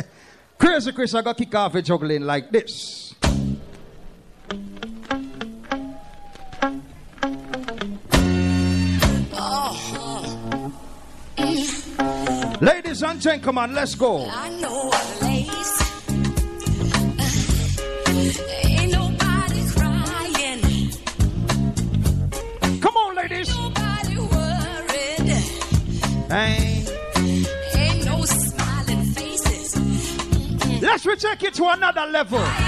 Crazy Chris, I got kick off with juggling like this. Ladies and gentlemen, let's go. we take it to another level.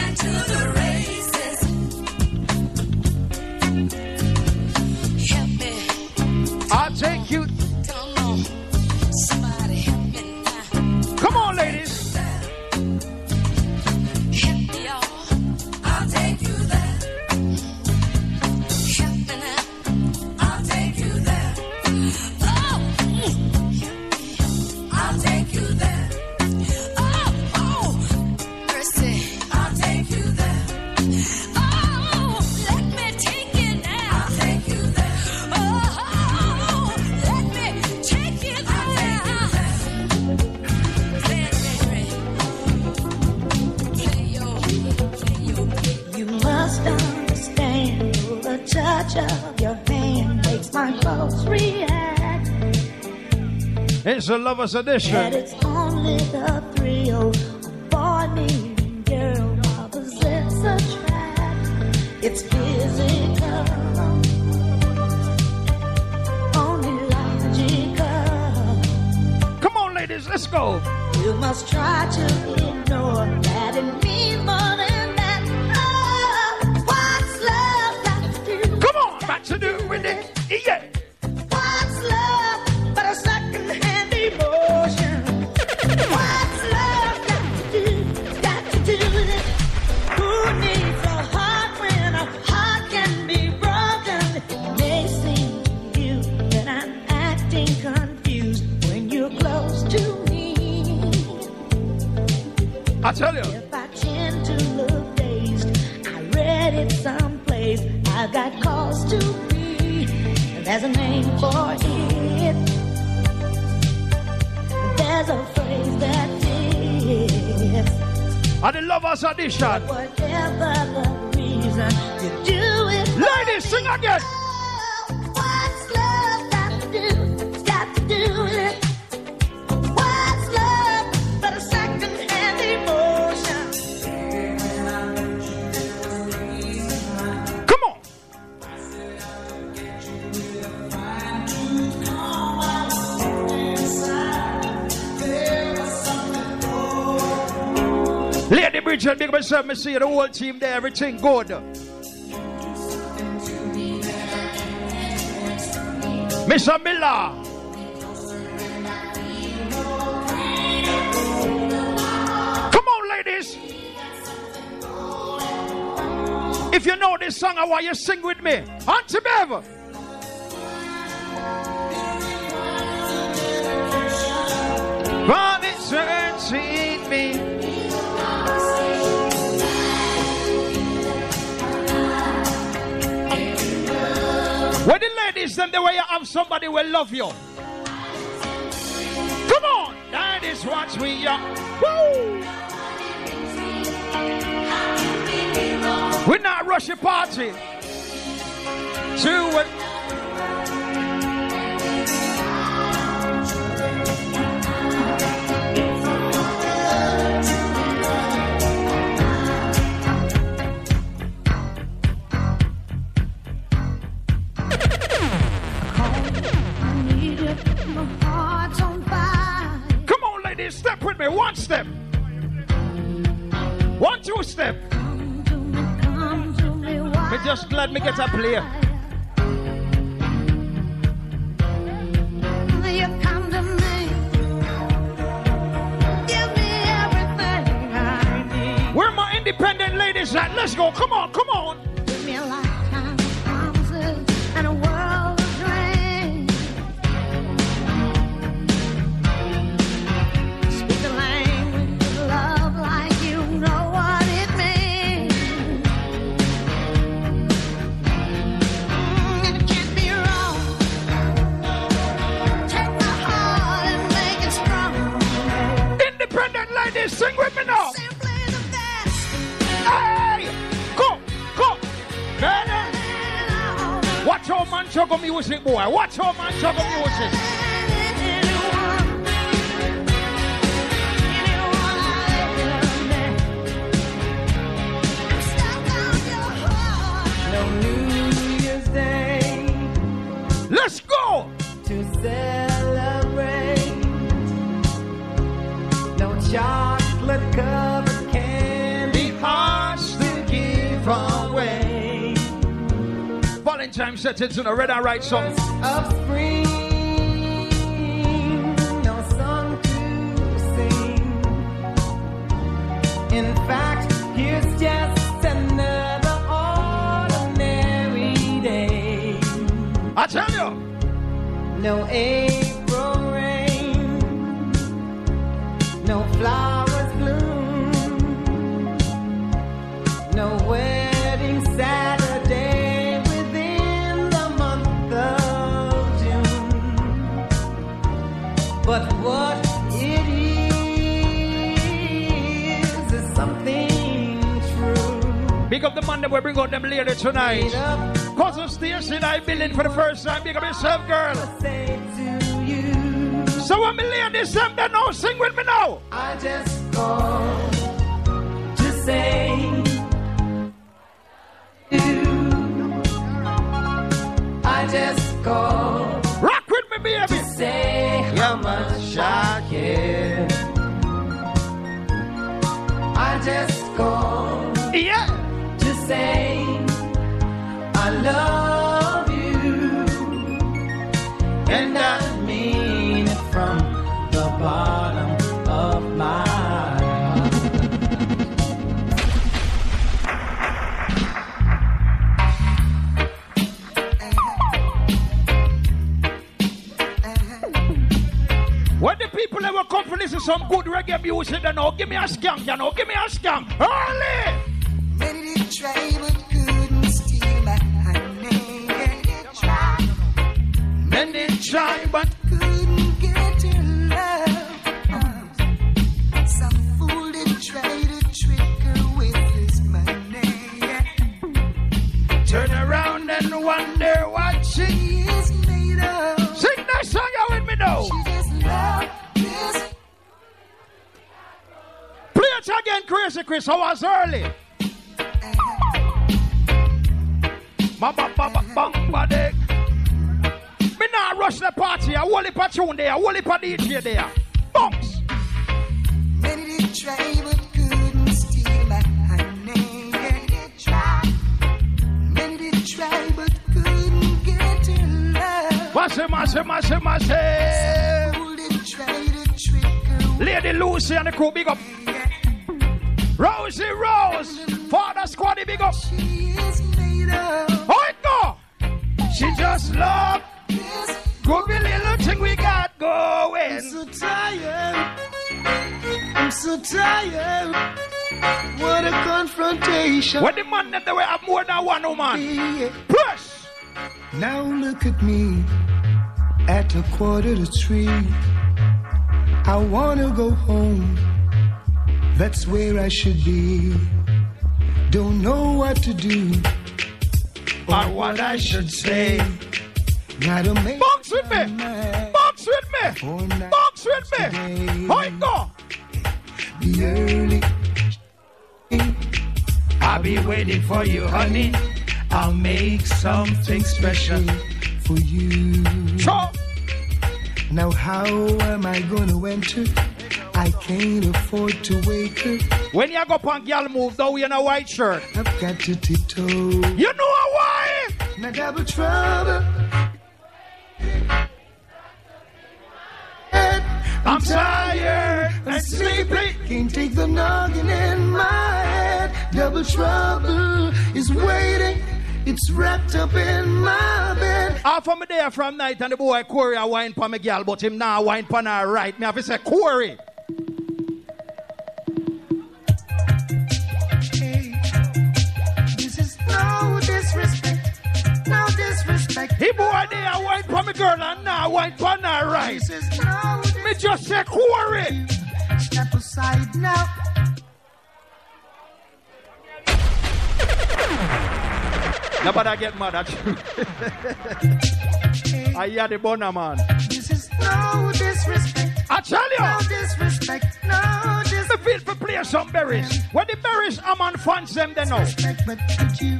a lover's edition. me see the whole team there, everything good. Mr. Miller. Come on, ladies. If you know this song, I want you to sing with me. Auntie Bev. But it's hurting me. When the ladies, then the way you have somebody will love you. Come on, that is what we are. Woo! We're not rushing party. Two. me. One step. One, two step. Me, just glad me get a player. Where my independent ladies at? Let's go. Come on, come on. Boy. Watch all my juggle Settings in a red and we bring out them later tonight. Made up Cousin Station, I billing for the first time. Big up yourself, girl. to say to you. So when me ladies them that now sing with me now. I just called to say you. I just called Rock with me, baby. to say how much I care. I just From the bottom of my. When the people ever come for listen to some good reggae music, they know, give me a skank, you know, give me a skank. Early! Try, but couldn't get your love. Uh, some fool did try to trick her with his money. turn around and wonder what she. Is made of. Sing that song you with me now. She just this. Play it again, Crazy Chris. I was early. Ma ba ba ba bang ba dick. Me nah rush the party. I whole heap of tune there. Whole heap of DJ there. Bounce. Many did try but couldn't steal my. Many did try. Many did try but couldn't get your love. To trick her with Lady Lucy and the crew, big up. Rosie Rose. Father Squaddy, big up. She is made of. How it go? She just love. Groovy little thing we got going. so tired. I'm so tired. What a confrontation. When the man that they will have more than one woman. Yeah. Push. Now look at me at a quarter to three. I wanna go home. That's where I should be. Don't know what to do Or what I should say. Box with me. Box with me. Box with me. How it go? Be early. I'll be waiting for you, honey. I'll make something special. for you. So, Now how am I gonna enter? I can't afford to wake her. when you go punk girl move, though, you in a white shirt. I've got to tiptoe. You know why? Now double trouble. I'm tired and sleepy. Can't take the noggin in my head. Double trouble is waiting. It's wrapped up in my bed. Half of me there from night and the boy Corey a wine pa me girl, but him now wine pa her right. Me have to say, Corey. Hey, this is no disrespect. No disrespect. He boy there wine pa me girl and now wine pa her right. This is no me just say who are it? Step aside now. Nobody get mad at you. I hear the boner man. This is no disrespect. I tell you. No disrespect. No disrespect. The field for play some berries. When the berries are on fans them they know. But could you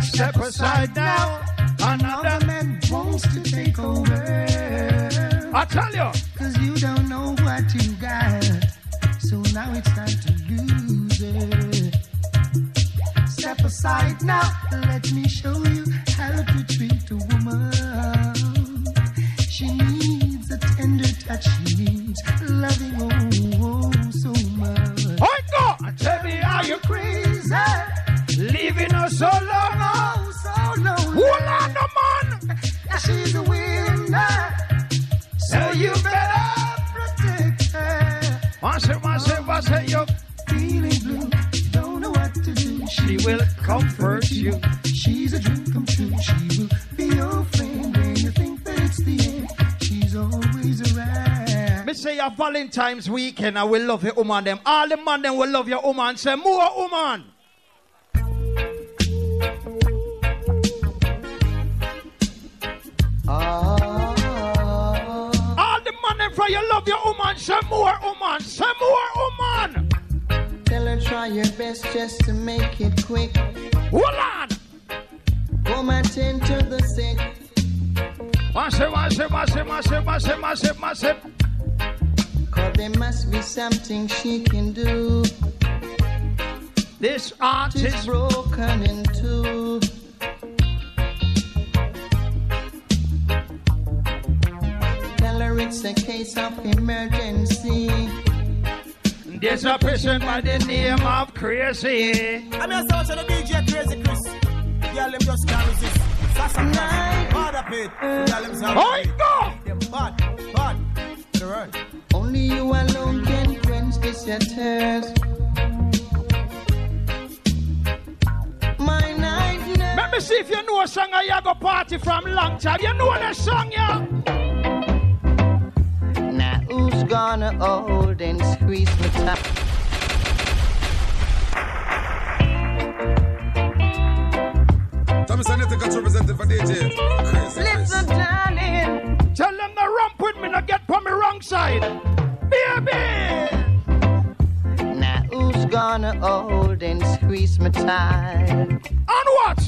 step aside now? Another man wants to take over. I tell you. Cause you don't know what you got. So now it's time to lose it. Step aside now. Let me show you how to treat a woman. She needs a tender touch. She needs loving oh, oh, oh so much. Oh, God! Tell me, are you crazy? Leaving her so long. Oh, so long. Who man? She's a winner. So you better protect her. Once it, once say, once say, you're feeling blue. Don't know what to do. She will comfort you. She's a dream come true. She will be your friend when you think that it's the end. She's always around. Me say your Valentine's weekend, I will love your woman them. All the man them will love your woman. Say more woman. Ah why you love your woman, say more woman, say more woman. Tell her try your best just to make it quick. Hold on. Woman tend to the sick. Massive, massive, massive, massive, massive, massive, massive. Cause there must be something she can do. This art is broken in two. it's a case of emergency. There's a person by the name of Crazy. I'm your sound the DJ Crazy Chris. Y'all them just can't resist. Sasha night, Hard up it. Y'all them sound. Oh, go! Bad, bad. The right. Only you alone can quench this thirst. My night. Let me see if you know a song I go party from long time. You know the song, yeah. Now who's gonna hold and squeeze me tight? Tommy Sanitica represented for DJ. Listen, darling. Tell them to romp with me, not get from me wrong side. Baby! Now who's gonna hold and squeeze me tight? On what?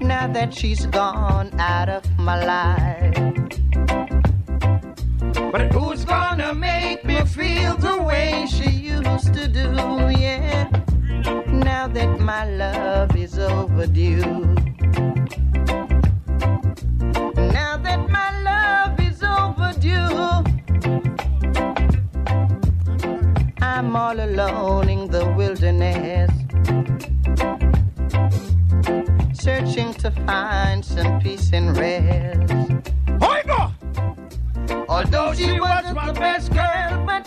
Now that she's gone out of my life. But who's gonna make me feel the way she used to do? Yeah, now that my love is overdue. Now that my love is overdue, I'm all alone in the wilderness searching to find some peace and rest.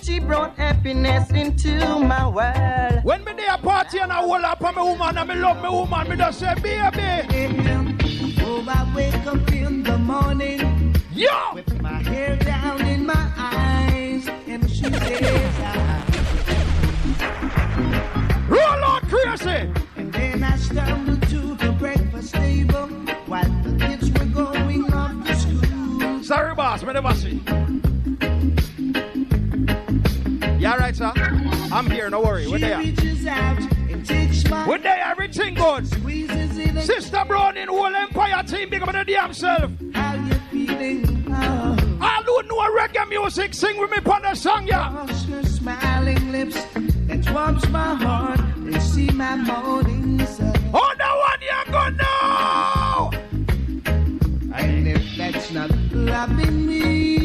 she brought happiness into my world. When me day a party and I hold up on my woman and me love my woman, me just say, baby. Oh, I wake up in the morning. Yeah. With my hair down in my eyes. And she says, I. Roll on crazy. And then I stumble to the breakfast table while the kids were going off to school. Sorry, boss. Me never Yeah, right, sir. I'm here, no worry. We're What We're everything good. Sister Brown in whole Empire team, big up the damn self. How you feeling? Oh. I don't know reggae music, sing with me upon the song, yeah. Your smiling lips that warms my heart. See my morning sun. Oh, one you're gonna. And if that's not loving me.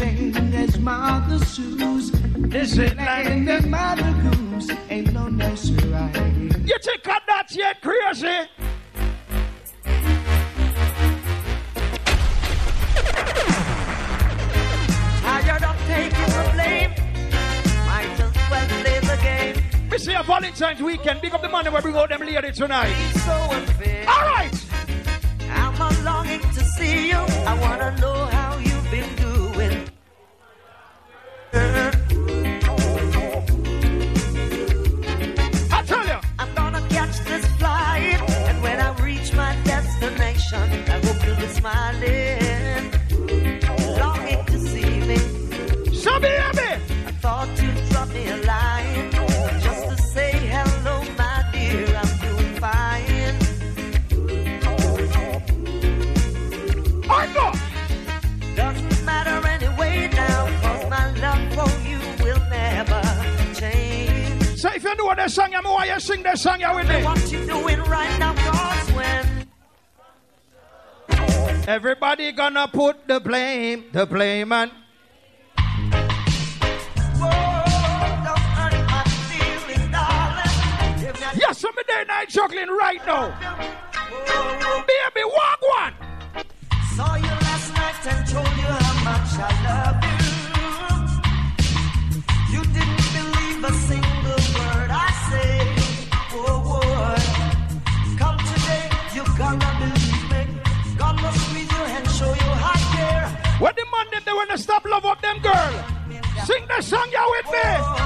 thing as Mother Sue's. This ain't like the Mother Goose. Ain't no nursery. rhyme. You take a nuts not yet crazy? Tired of taking the blame. Might as well play the a Valentine's weekend. Big up the money where we go them lady tonight. It's so unfair. All right. I'm longing to see you. I wanna know how. You know song, I'm why you sing that song you with me. What you doing right now, 'cause when Everybody gonna put the blame, the blame on. Yes, I'm there night juggling right now. Baby, walk stop love up them girl? Sing the song you with me.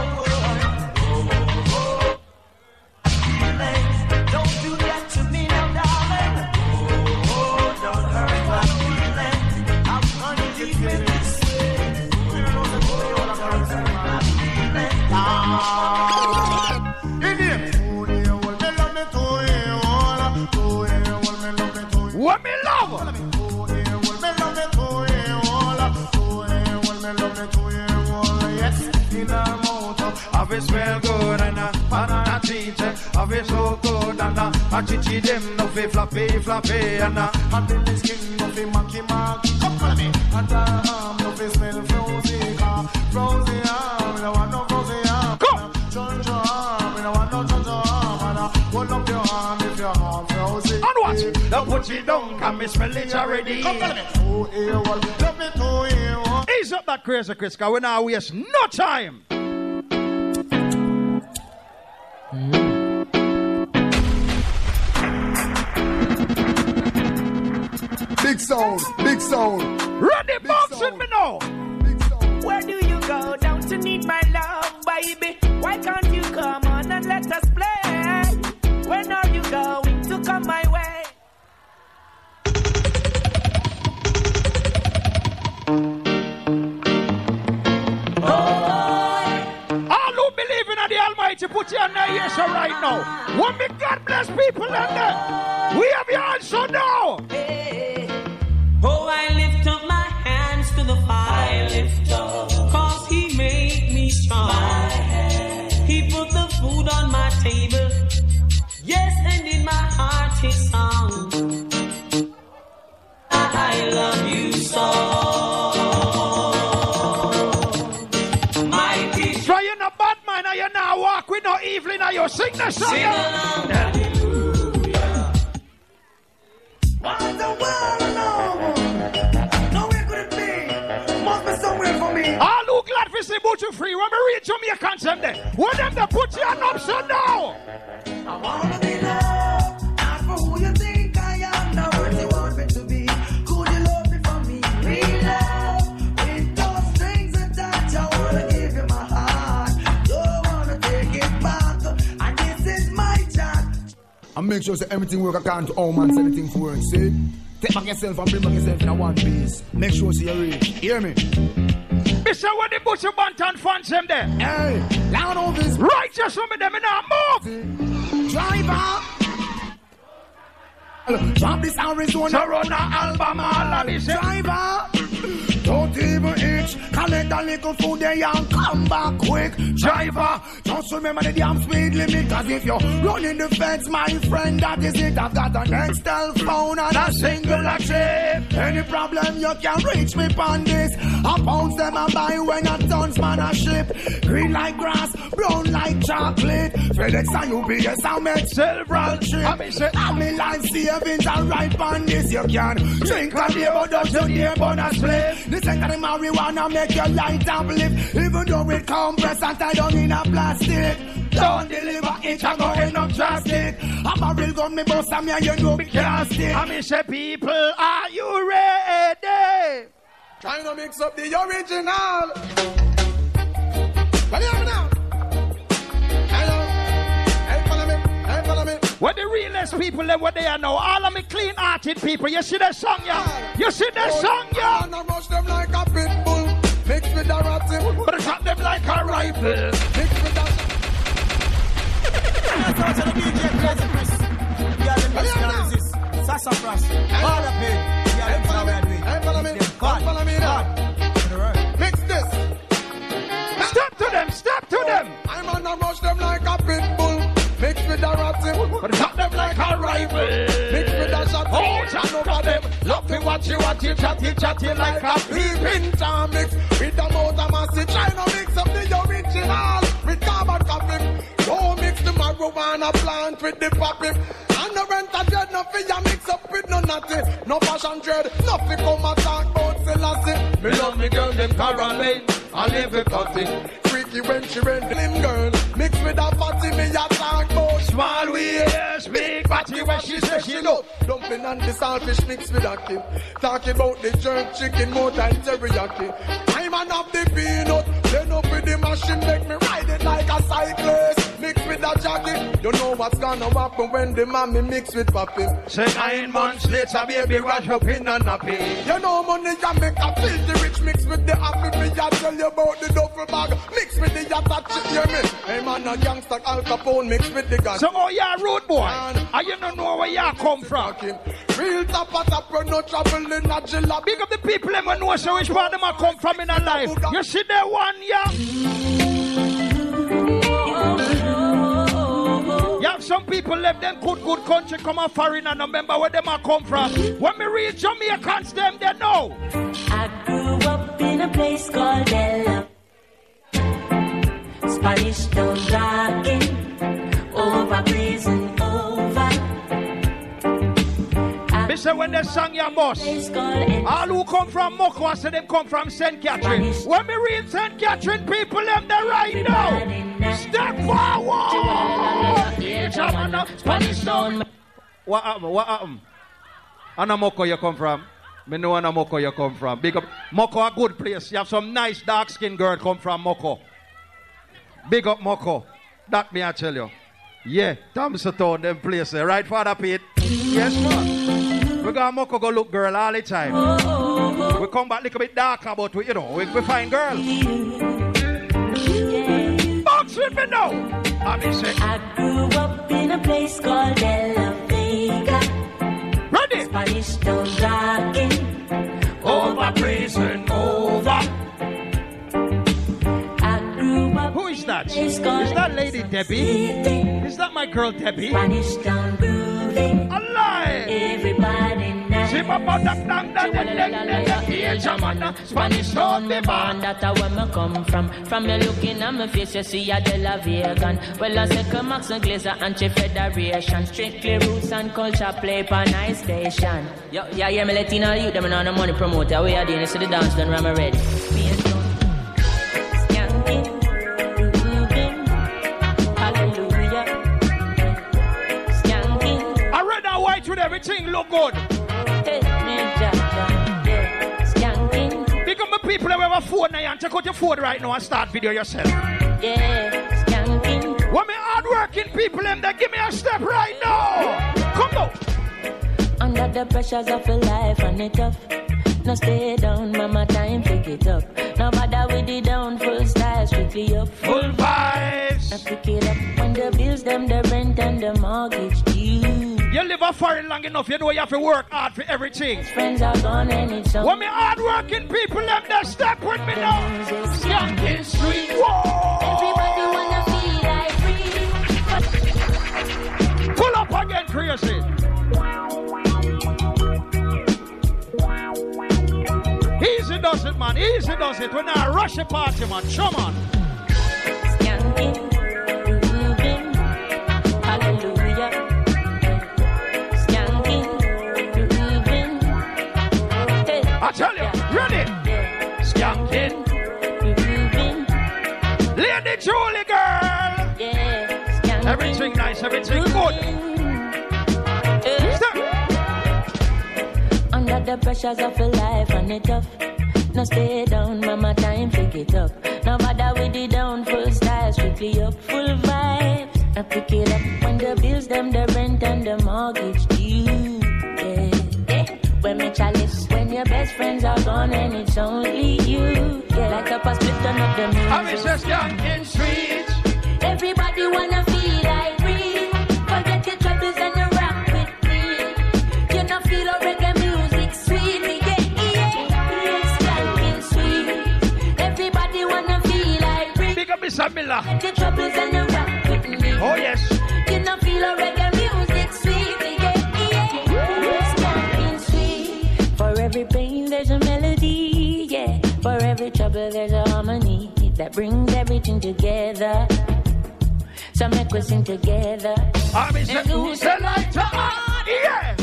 It smell good and a banana teeth. Have it so good and a a chichi them no fi floppy floppy and a a belly skin no fi monkey monkey. Come follow me. And a arm no fi smell frozy car. Frozy arm, we don't want no frozy arm. Come. Change your arm, we don't want no change your arm. And a hold up your arm if your arm frozy. And what? Now put it down, can me smell it already. Come follow me. Oh, here one, let me to here one. Ease up that crazy Chris, cause we now waste no time. Mm. Big sound, big sound, Ready, bounce sound. with me now. Where do you go down to need my love, baby? Why can't you come on and let us play? When are you going the Almighty, put your hand in so right now. When me God bless people and there, we have your answer now. Hey, Oh, I lift up my hands to the Father. Cause he made me strong. He put the food on my table. Yes, and in my heart his song. I love you so. With no evil in you. Sing the song. sing yeah. along. All who glad for see boot you free. When we reach Jamaican them there. When them to put your hand up so now. I wanna be And make sure say everything work according to how man say everything for work. See? Take back yourself and bring back yourself in a one piece. Make sure see you real. Hear me? Mister, when the Buju Banton fans them there. Hey, down on this Righteous some of them in our move. driver. Drop this Arizona. So run a album all of this. Eh? Driver. Don't even itch. Collect a little food there and come back quick. Driver, just remember the damn speed limit. Cause if you're running the fence, my friend, that is it. I've got an Nextel phone and a single chip. Any problem, you can reach me on this. I pounds them and buy when a tons man a ship. Green like grass, brown like chocolate. FedEx and UPS, I make several trips. I mean, say- And me life savings are right on this. You can drink a beer, but don't you dare burn a split. This ain't the marijuana make you light and live. Even though it compress and tie down in a plastic. Don't deliver it, I go end up drastic. I'm a real gun, me boss, and me and you know me can't stick. I mean, say people, are you ready? Trying to mix up the original. Well, hear me now. Follow me. Follow me. What the realest people them what they are now? All of me clean hearted people. You see that song, yeah? You see that song, yeah? And I rush them like a pit bull. Mix with the ratty. But I shot them like a rifle. Mix with the... That's out to the DJ Crazy Chris. Yeah, them just can't resist. Sassafras. All up here. Yeah, them follow me. how we. Hey, follow me. Follow me now. God. To the right. Mix this. Step to them, step to them. I'm on a rush them like a pit bull. Mix with the ratty. But I shot them like a rifle. Mix with the shot. Oh, John over them. Watch you, watch you, chatty, chatty like a peeping Tom mix with the motor massive. Try to mix up the original marijuana plant with the poppy. And no rent a dread, no fear mix up with no nothing. No fashion dread, nothing come and talk about Selassie. Me love me girl, them Caroline. I live a cutting. Freaky when she rent slim girl. Mix with a fatty, me a talk about Small waist, big body when she say she love. Dumpling and the saltfish mix with a kid. Talking about the jerk chicken more than teriyaki. I'm an of the peanut. Then up with the machine, make me ride it like a cyclist. Mix with a jockey. You know what's gonna happen when the mommy mix with papi. Say nine months later, baby, rush up in a nappy. You know money can make a filthy rich mix with the happy. Me I tell you about the duffel bag. Mix with the yatta chip, hear me? Hey man, a gangster Al Capone mix with the gas. So, oh, yeah, road boy. And ah, you don't know where you come from. Real top a top, no trouble in a jilla. Big up the people them know so which part them come from in a life. You see that one, yeah? You some people left them good, good country, come a foreign and remember where them a come from. When me reach Jamaicans, them they know. I grew up in a place called Ella. Spanish town rocking over prison say when they sang your boss, all who come from Moko, I say them come from St. Catherine. When me read St. Catherine, people them they right now. Step forward. What happened? What happened? Anna Moko you come from? Me know Anna Moko you come from. Big up. Moko a good place. You have some nice dark skinned girl come from Moko. Big up Moko. That me I tell you. Yeah, Thompson Town, them place there. Right, Father Pete? Yes, man. We got Moko go look girl all the time. We come back a little bit darker, but we, you know, we, we find girl. Box with me now. I mean, say, I grew up in a place called Ella Vega. Ready? Spanish town is that? Place Is called that Lady Debbie? Is that my girl Debbie? Spanish town grooving. Alive! Everybody that that dang Spanish town me man. That's where me come from. From me looking at my face, you see a De La Vegan. Well, I say come Max and Glazer Anti-Federation. Strictly roots and culture play for nice station. Yo, yeah, yeah, me Latino youth, them on the money promoter. We are doing this to the dance, done, I'm ready. Everything look good. hey, me jaja, yeah. Skanking, Big up my people that have a phone now and check out your phone right now and start video yourself. yeah. Skanking, When me hardworking people them that give me a step right now. Come now. Under the pressures of a life and it tough. No stay down, mama, time pick it up. No bother with the down, full style, strictly up. Full vibes. I pick it up when the bills, them, the rent and the mortgage. You live a foreign long enough, you know you have to work hard for everything. Friends are gone and it's some. When me hardworking people them that step with me now. Skanking street. Whoa. Everybody wanna feel like free. Pull up again, crazy. Easy does it, man. Easy does it. When I rush a party, man. Come on. Skanking, I tell you, ready? Skanking, Lady Julie, girl. Yeah. Everything nice, everything good. Under the pressures of a life and it tough. No stay down, mama, time pick it up. No bother with the down, full style, strictly up, full vibes. I pick it up when the bills, them, the rent and the mortgage due. Yeah, yeah. When me chalice, when your best friends are gone and it's only you. Yeah, like a past split turn up the music. I miss just young in streets. Everybody wanna feel like free. Forget your troubles and you rock with me. You know feel a reggae music sweet. Me get yeah, it's skanking sweet. Everybody wanna feel like free. Big up Mr. Miller. Forget your troubles and you rock with me. Oh yes. You know feel a reggae that brings everything together. So make us sing together. I miss And it. who's Say like to on. Yeah.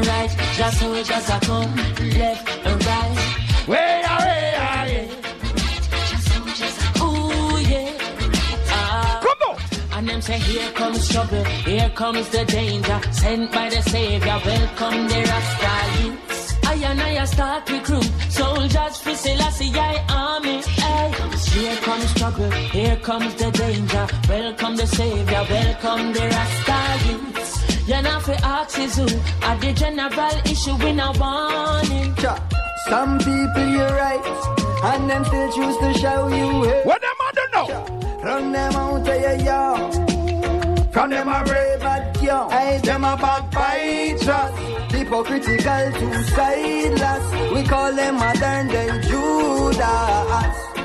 And right. Just how it just a come left and right. Way away, away. Ooh yeah. Ah. Come on. And them say, here comes trouble, here comes the danger. Sent by the Savior, welcome the Rasta youths. I and I start recruit soldiers for Selassie I army. Hey. Here comes trouble, here comes the danger. Welcome the Savior, welcome the Rasta youths. You're not for axes who are the general issue in a warning. Some people you're right, and them still choose to show you hate. What them I don't know? Run them out of your yard. From them a brave bad young. Hey, them a backbiters. Hypocritical to sideless. We call them modern day Judas.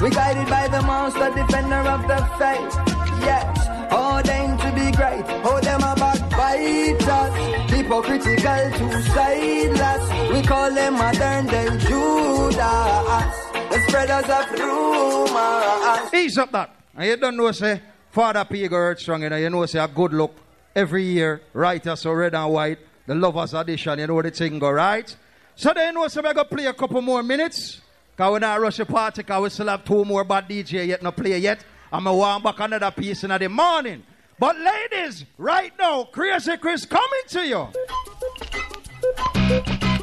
We guided by the monster, defender of the faith. Yes, ordained to be great. Oh, them a backbiters. Hypocritical to sideless. We call them modern day Judas. The spreaders of rumors. Ease up that. And you don't know, say, Father P. Earth Strong, you know, you know, say, a good look every year, writers so red and white, the Lovers Edition, you know the thing go, right? So then, you know, we're going to play a couple more minutes. Because we're not rush the party, because we still have two more bad DJ yet, not play yet. I'm going to want back another piece in the morning. But ladies, right now, Crazy Chris coming to you.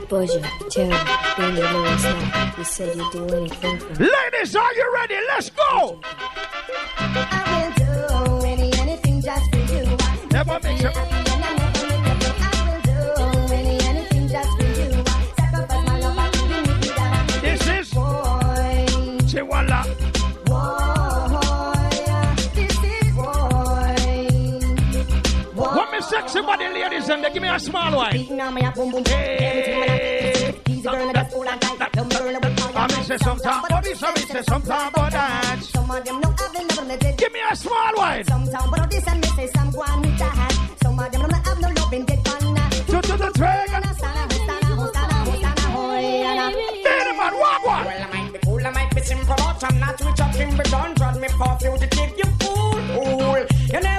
Boja, Terry, Baby Lewis, now. You said you'd do anything for me. Ladies, are you ready? Let's go! I will do anything just for you. Never make sure. What me sexy ladies and they give me a small one. Beating on my boom boom. Everything when I Easy girl, that's all I got. Don't burn up with I me say sometime about this, I me say sometime about that. Some of them know I've been never let it. Give me a small one. Sometimes but this and me say some go on with that. Some of them don't have no loving get on that. To to the train. Hey, man, walk one. Well, I might be cool, I might be simple, but I'm not with your king, but don't trust me for fugitive, you fool, fool. You never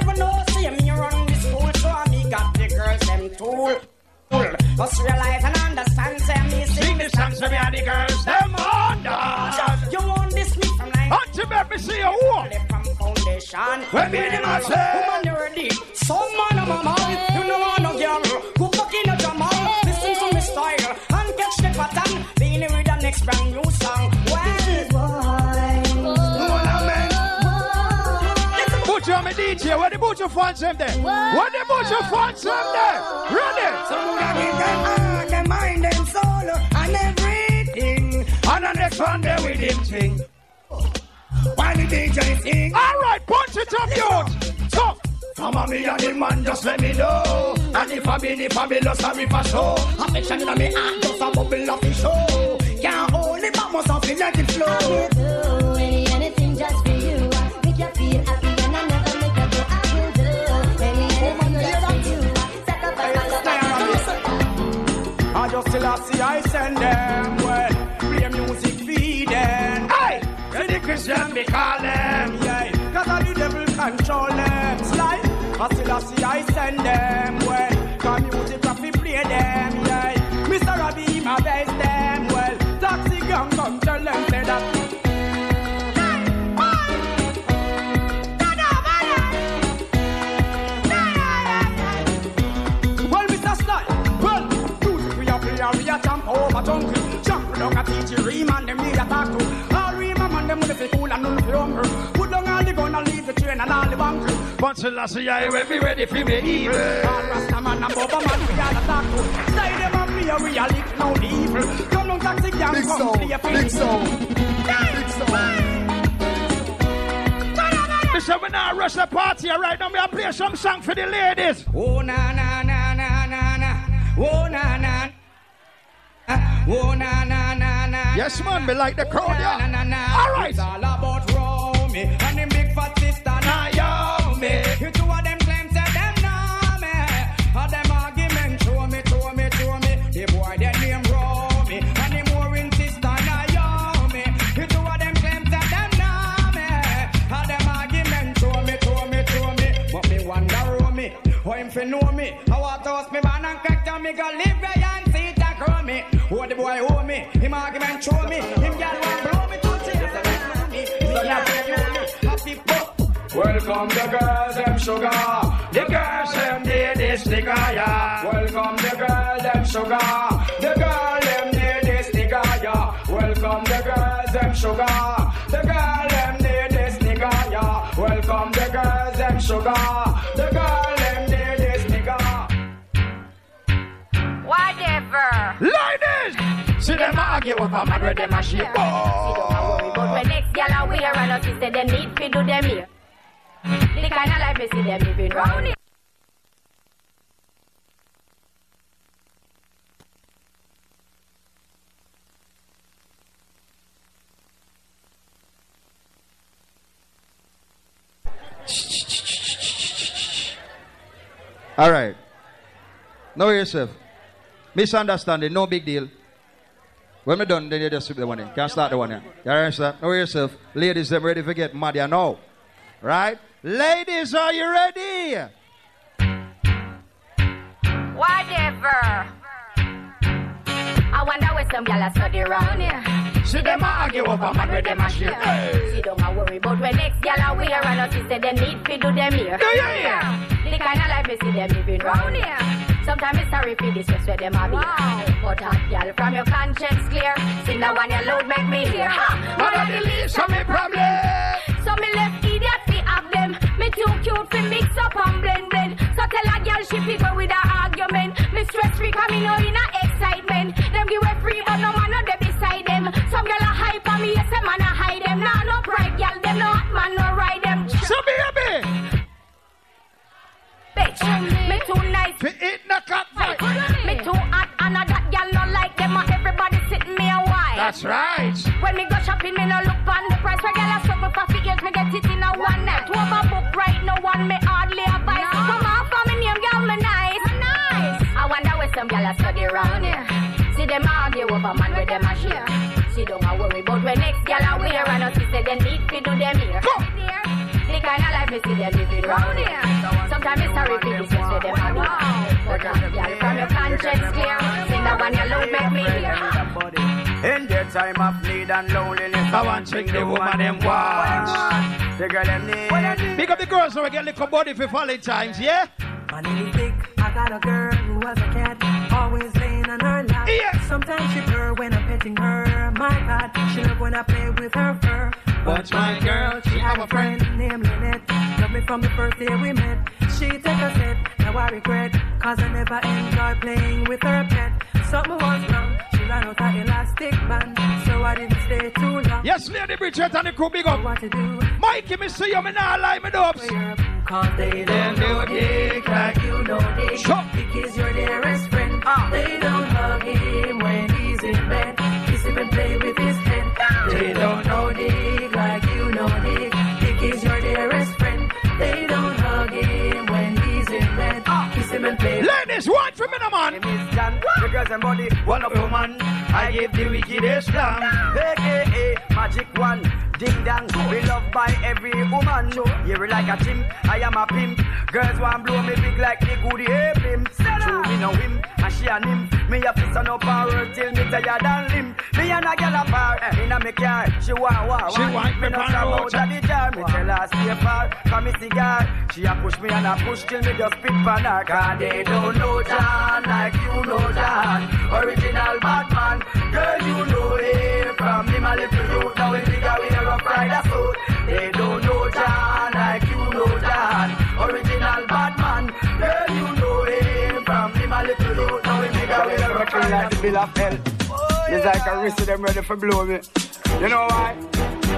know, see fool. Just realize and understand, say me Sing the songs to me and the girls, them under. You want this me from like Until me me see you walk. from foundation. When me them a say. Woman, you're ready. Some man of my mind, you know I no girl. Buju fans them there? What the Buju fans them there? Ready? So we gotta give them heart, them mind, them soul, and everything. And the next one there with him sing. While the DJ sing. All right, punch it up, youth. So, Mama me and the man just let me know And if I be the fabulous sorry for show Affection in me hand just a bubble of the show Can't hold it but must have feel like it flow love. I I send them well. Play music feed them. Hey, to the Christian me call them. Yeah, cause all the devil control them. Slide. I still I see I send them the cool and none for hunger. Put down all the gun and leave the train and all the bunker. Bunch of lassie, I will be ready for me evil. All Rasta man and Bubba man we all a talk to. Say them and me a we a lick no evil. Come down taxi gang, Big come sound, play for big me. sound, big sound. Listen, we now rush the party right now. We are play some song for the ladies. Oh na na na na na na. Oh na na. Ah, oh na na na na. Yes, man, me like the crowd, yeah. All right. It's all about Romy and the big fat sister Naomi. You two of them them know me. All them argument show me, show me, show me. The boy that name Romy and the mooring sister Naomi. You two of them them know me. All them argument show me, show me, show me. But me wonder Romy, him fi know me? I want to host me man and crack down me go live where grow me. Oh the boy owe me, him argument show me. Him girl want blow me to tears and make me. Me a tell you me, happy boy. Welcome the girls, them sugar. The girls, them need this nigga, yeah. Welcome the girl, them sugar. The girl, them need this nigga, yeah. Welcome the girls, them sugar. The girl, them need this nigga, yeah. Welcome the girls, them sugar. The girl, them need this nigga. Whatever. Ladies! See them argue over man with them a shit. See, don't a worry, but when next gal a wear and us say them need fi do them here. The kind of life me see them living round here. All right. Know yourself. Misunderstanding, no big deal. When we done, then you just sweep the one in. Can't start the one here. You understand? Know yourself. Ladies, them ready to get mad, you know. Right? Ladies, are you ready? Whatever. I wonder where some gal a study round here. See them argue over man with them a shit. See, don't a worry, but when next gal a wear and us say them need fi do them here. Yeah, yeah, yeah. The kind of life me see them living round here. Sometimes it's sorry for this, just where them a be. But hot gal from your conscience clear. See the one you load make me hear. Ha! Man, I believe some me problem. So me left idiot fi have them. Me too cute fi mix up and blend blend. So tell a girl she fi go with a argument. Me stress free cause me know in a excitement. Them give away free but no man no dey beside them. Some girl a hype on me, yes a man a hide them. Nah no pride girl, them no hot man no ride them. So baby. Bitch, me too nice. Fi eat the cat fight. Me too hot and a that girl no like them. a Everybody sitting me a while. That's right. When me go shopping, me no look on the price. Where girl a struggle for figures, me get it in a one night. Two of a book right, no one me hardly advise. Come on for me name, girl, me nice. nice. I wonder where some girl a study round here. See them argue over man with them a share. See don't a worry about when next girl a wear and us say they need to do them here. The kind of life me see them living round here. Sometimes it's sorry for this, just where them a. But a girl from your conscience clear. See the one you love make me hear. In their time of need and loneliness, I want check the woman them watch. the girl them need. Big up the girls so we get little body for Valentine's, yeah? My name is Dick. I got a girl who was a cat, always laying on her lap. Yeah. Sometimes she purr when I'm petting her. My God, she love when I play with her fur. But my girl, she have a friend. named Lynette. Love love me from the first day we met. She take a step, now I regret. Cause I never enjoy playing with her pet. Something was wrong, she ran out of elastic band. So I didn't stay too long. Yes, Lady Bridget and the crew, big up. What to do? Mikey, me see you, me nah lie, me dubs. Cause they don't know dick like you know dick. Dick is your dearest friend. Ah. They don't hug him when he's in bed. Kiss him and play with his head. They don't play. Ladies, one for me, no man. Miss Jan, the girls and body, one of woman. I give the wickedest slam, aka magic one. Ding dong, be loved by every woman. You're like a chimp, I am a pimp. Girls want blow me big like the goody hey pimp. True, me no him, and she a nymph. Me a fist on up and work till me tell tired and limp. Me and a gal a bar, eh, in a me car. She want, want, She want me me no pan stop road. out of the jar. Me tell her stay far, come me cigar. She a push me and a push till me just spit pan her. Cause they don't know John like you know John. Original Batman, girl you know him from him a little youth. Now we bigger we a rough rider suit. They don't know John like you know John. Original Batman, girl you know him from him a little youth. Now we bigger we a rough rider suit. bill of hell. Oh, it's like a wrist of them ready for blow me. You know why?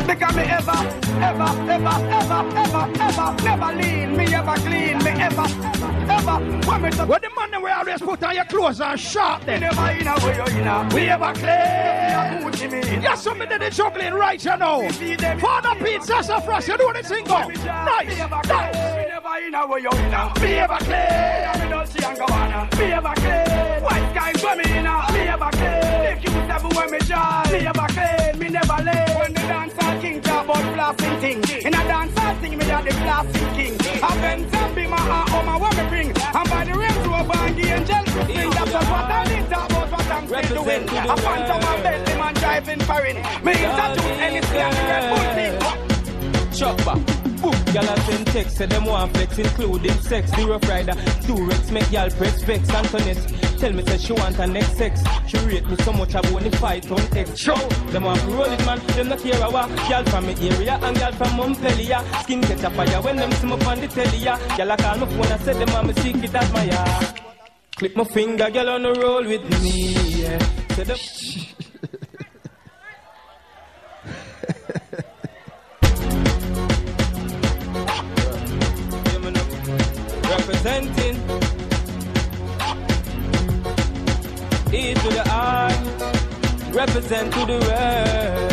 Because me ever, ever, ever, ever, ever, ever, never lean. Me ever clean. Me ever, ever. When me the we always put on your clothes and shop them. never in a way you in a. We ever clean. Gucci me in. Yes, some of them juggling right you know. Father Pete, Sassafras, you know the thing go. Nice, nice. clean. Me never in a way you in a. Me ever clean. Me don't see and go ever clean. White for me in a. Me ever clean. If you seven when me joy. Me ever clean. Me never late. When the dancer king talk about blasting thing. In a dancer thing me a the blasting king. I been zombie my heart home and what me bring. And by the Range Rover and the angel to sing. That's just what I need talk about what I'm still doing. A phantom and Bentley man driving foreign. Me introduce anything and the Red Bull thing. Chop back. Boom, y'all a send text, say them want flex, including sex. The rough rider, Durex, make y'all press vex. Antoinette, tell me say she want her next sex. She rate me so much, I want to fight on X. Show, them want roll it, man. Them not care what. Y'all from me area and y'all from Montpellier. Skin catch a fire when them see me on the telly, yeah. Y'all a call my phone and say them want me secret admire. Click my finger, girl on the roll with me, yeah. Representing E to the I, represent to the world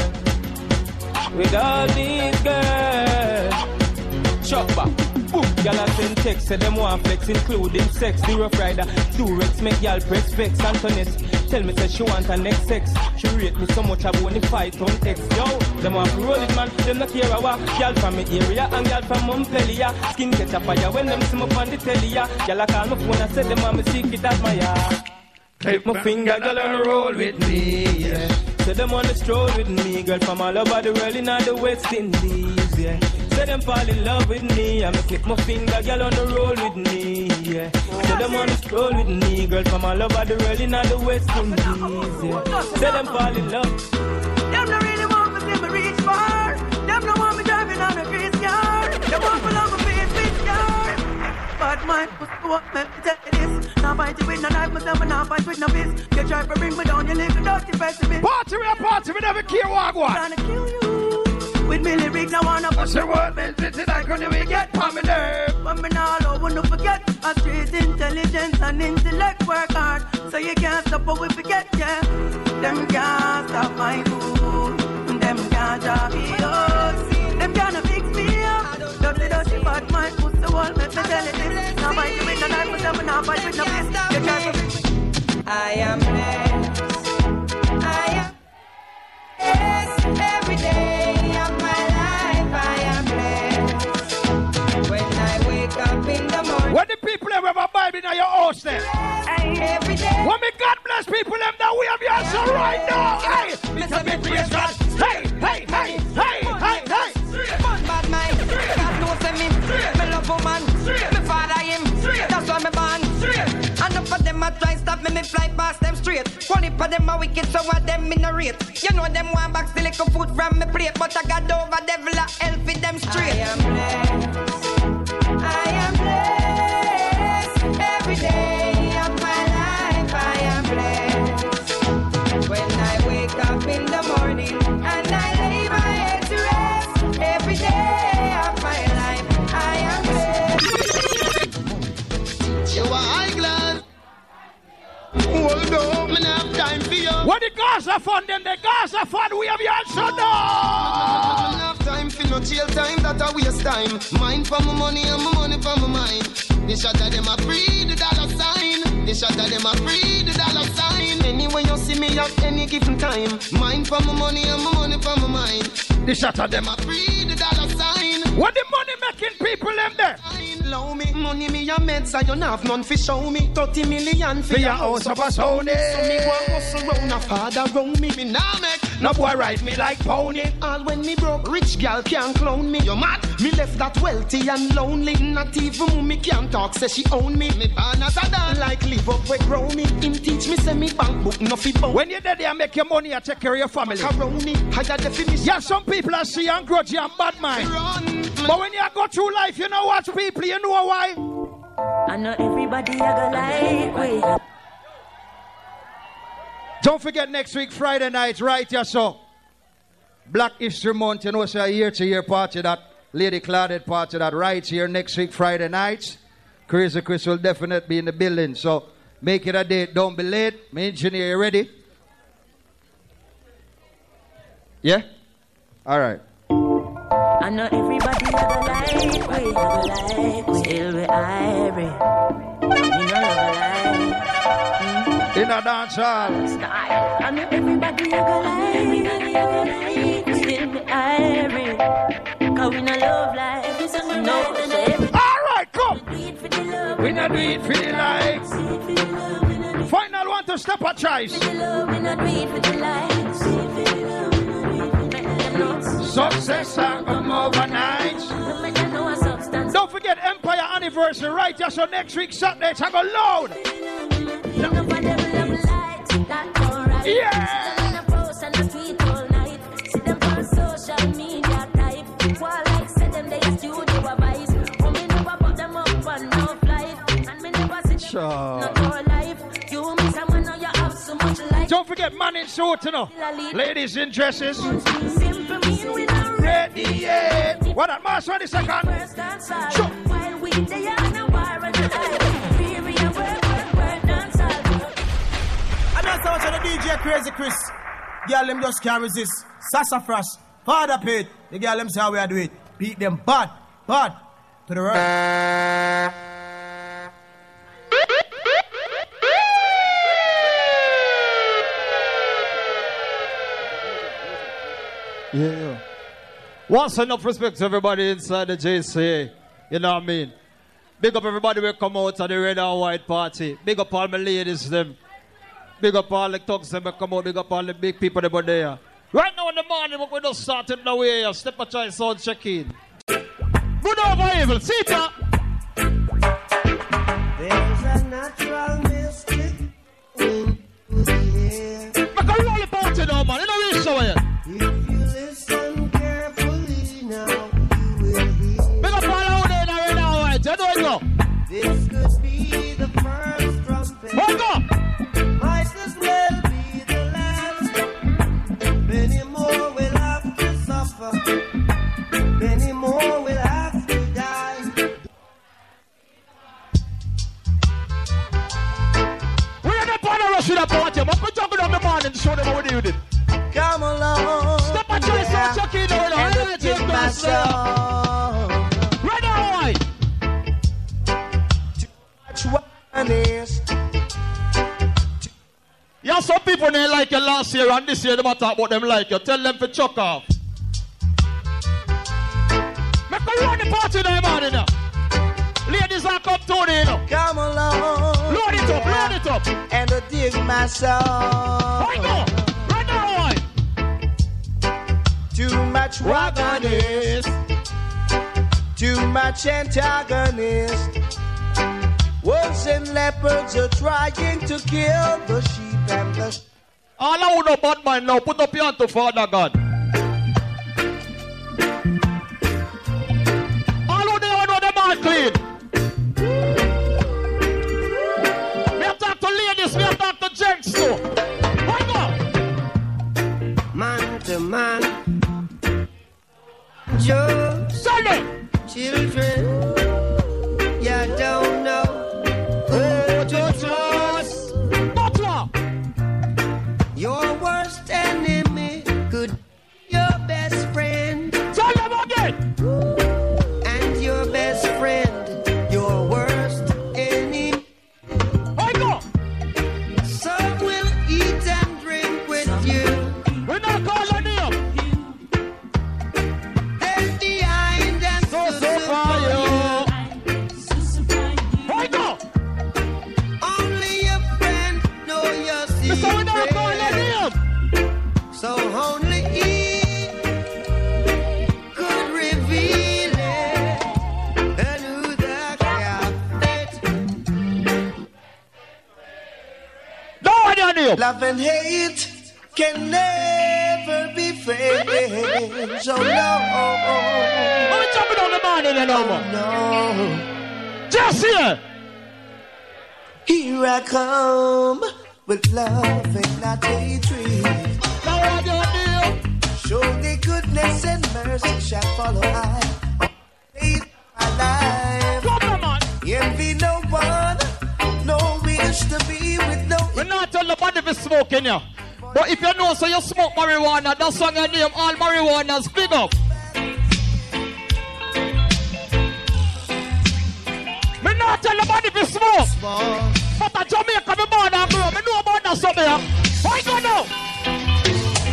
with all these girls. Chop back. Y'all send text, say them want flex, including sex. The rough rider, Durex, make y'all press vex. Antoinette, tell me say she want her next sex. She rate me so much, I want to fight on X. Yo, them want to roll it, man. Them not care a what. Y'all from me area and y'all from Montpellier. Skin catch a fire when them see me on the telly. Y'all a call my phone and say them want me secret admire. Click my finger, girl, and roll with me. Yeah. Say them on the stroll with me, girl from all over the world in all the West Indies. Yeah. Say them fall in love with me, I'ma click my finger, girl on the roll with me. Yeah. Say them on the stroll with me, girl from all over the world in all the West Indies. Yeah. Say them fall in love. Them no really want me see me reach far. Them no want me driving on a grease car. Them want me love me face with car. But my pussy what me tell you this. Now fight it with no knife, myself and now fight with no fist. You try to bring me down, you little dirty pessimist. Party we a party, we never care what what. Trying to kill you. With me lyrics, I wanna I put say the what? Man, this is like when we get on me nerve. But me not allow you to forget. A street intelligence and intellect work hard. So you can't stop what we forget, yeah. Them can't stop my food Them can't drop me up. Them can't fix me up. Dirty, dirty, bad mind Pussy wall, make me tell you this Now fight you with no knife, but them not fight with no fist You try to I am blessed. I am blessed. Every day in the. People have a Bible in your house day. When me God bless people them that we have your answer right now. Hey, Mr. Big Praise God. Hey, hey, hey, hey, hey, hey. Fun bad mind. God knows me. Me love woman. Me father him. That's why me born. And up for them a try stop me, me fly past them straight. One for them a wicked, so what them in a rate. You know them want back the little food from me plate, but I got over devil a hell Gaza fund them? The Gaza fund, we have your answer now. have time for no jail time, that a waste time. Mine for my money and my money for my mind. The shot of them a free the dollar sign. The shot of them a free the dollar sign. Anyway you see me at any given time. Mine for my money and my money for my mind. The shot of them a free the dollar sign. What the money making people them there? Allow me. Money me a meds I don't have none fi show me. 30 million For your your house of a a Sony. So me. Go hustle round a father round me. Me nah make No boy ride me like pony. All when me broke rich gal can't clone me. You mad? Me left that wealthy and lonely. Not even mommy can talk say she own me. Me born as a dad like live up where grow me. Him teach me say me bank book no fi bow When you're there, make your money and take care of your family. Macaroni higher definition. Yeah, some people are see and grudgy and bad mind. But when you go through life, you know what people, you know why? I know everybody a go like we. Don't forget next week, Friday night, right here, so. Black History Month, you know, it's a year to year party that Lady Claudette party that right here next week, Friday night. Crazy Chris will definitely be in the building, so make it a date. Don't be late. My engineer, you ready? Yeah? All right. I know everybody have a go like we, have a go like we. Still we irie. You know a lie. In a dance hall. I know everybody a go like, everybody a go like we. Still we irie. Cause we no love life. No, so every All right, come. do it for the love. We not do it for the likes. Final one to step a choice. We not do it for the likes. Make them know. Success and come overnight. Make them know a substance. Don't forget Empire anniversary right here. So next week Saturday, it's a go loud. Yeah. Don't forget man in suit, you know. Ladies in dresses. Ready? What that March 22nd? Sure. And that's much of the DJ Crazy Chris. Girl, them just can't resist. Sassafras, Father Pit. The girl, them say how we are doing. Beat them bad, bad to the right. Yeah. Once enough respect to everybody inside the JCA. You know what I mean? Big up everybody will come out to the red and white party. Big up all my ladies them. Big up all the thugs them will come out. Big up all the big people that were there. Right now in the morning, we just started now here. Step a choice sound check in. Good over evil. See ya. There's a natural mystic in the air. Make a roll party now, man. You know we show last year and this year they talk about them like you. Tell them to chuck off. Make a run the party now, man. You know. Ladies are come to you know. Come along. Load it up, load it up. And dig my song. Right now. Right now, white. Too much wagonist. Too much antagonist. Wolves and leopards are trying to kill the sheep and the all I want no bad mind now, put up your hand to Father God. All who they know them are clean. We have talk to ladies, we have talk to gents too. Hang on. Man to man. Joe. Children. Love and hate can never be friends. Oh no. I'm jumping on the morning and over. No. Just here. Here I come with love and not hatred. Now what you do? Show the goodness and mercy shall follow I. Faith my life. Come on. Envy no one. No wish to be telling nobody to smoke in here. But if you know so you smoke marijuana, that song your name, all marijuana's big up. Me not tell nobody to smoke. But a Jamaica, me born and grow. Me know about that something here. Why go now?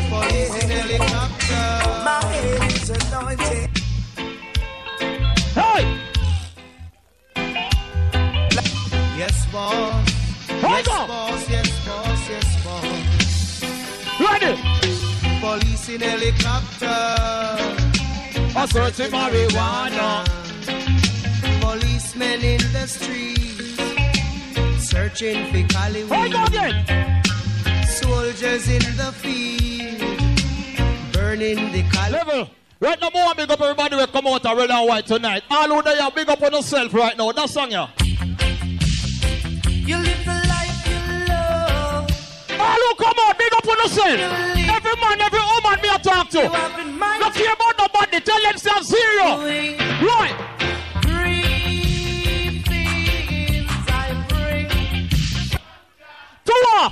Police in helicopter. My head is anointed. Hey! Yes, boss. Why go? boss. Yes, boss. Police in helicopter. A searching marijuana. Policemen in the streets. Searching for Why go Hollywood. again? Soldiers in the field. Burning the Cali. Level. Right now, more big up everybody will come out of red and white tonight. All who there, big up on yourself right now. That song, yeah. You live the life you love. All who come out, big up on yourself. Every man, every woman me I talk to. Not care about nobody. Tell themselves zero. Right. Three bring To what?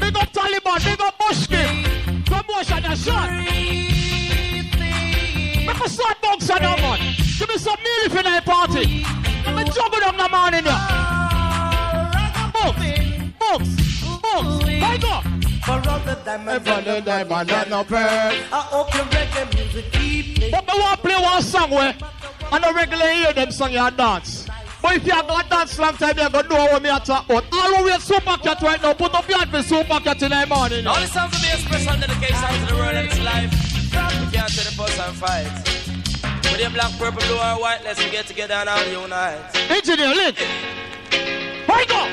Big up Taliban. Big up Bushkin. Promotion and shot. Make a start box on that man. Give me some meal if you night party. Let me juggle them the morning here. Box. Box. Box. Why go? For all the diamonds and the diamond and no pearl. I hope you reggae music keep playing. But me want play one song where I don't regularly hear them song you dance. But if you have got dance long time, you're going to know what me I talk about. All who wear super cat right now, put up your hand for super cat in the morning. All this time for me a special dedication to the world and its life. We can't turn the fuss and fight. With your black, purple, blue, or white, let's get together and all unite. Engineer, link. Why go?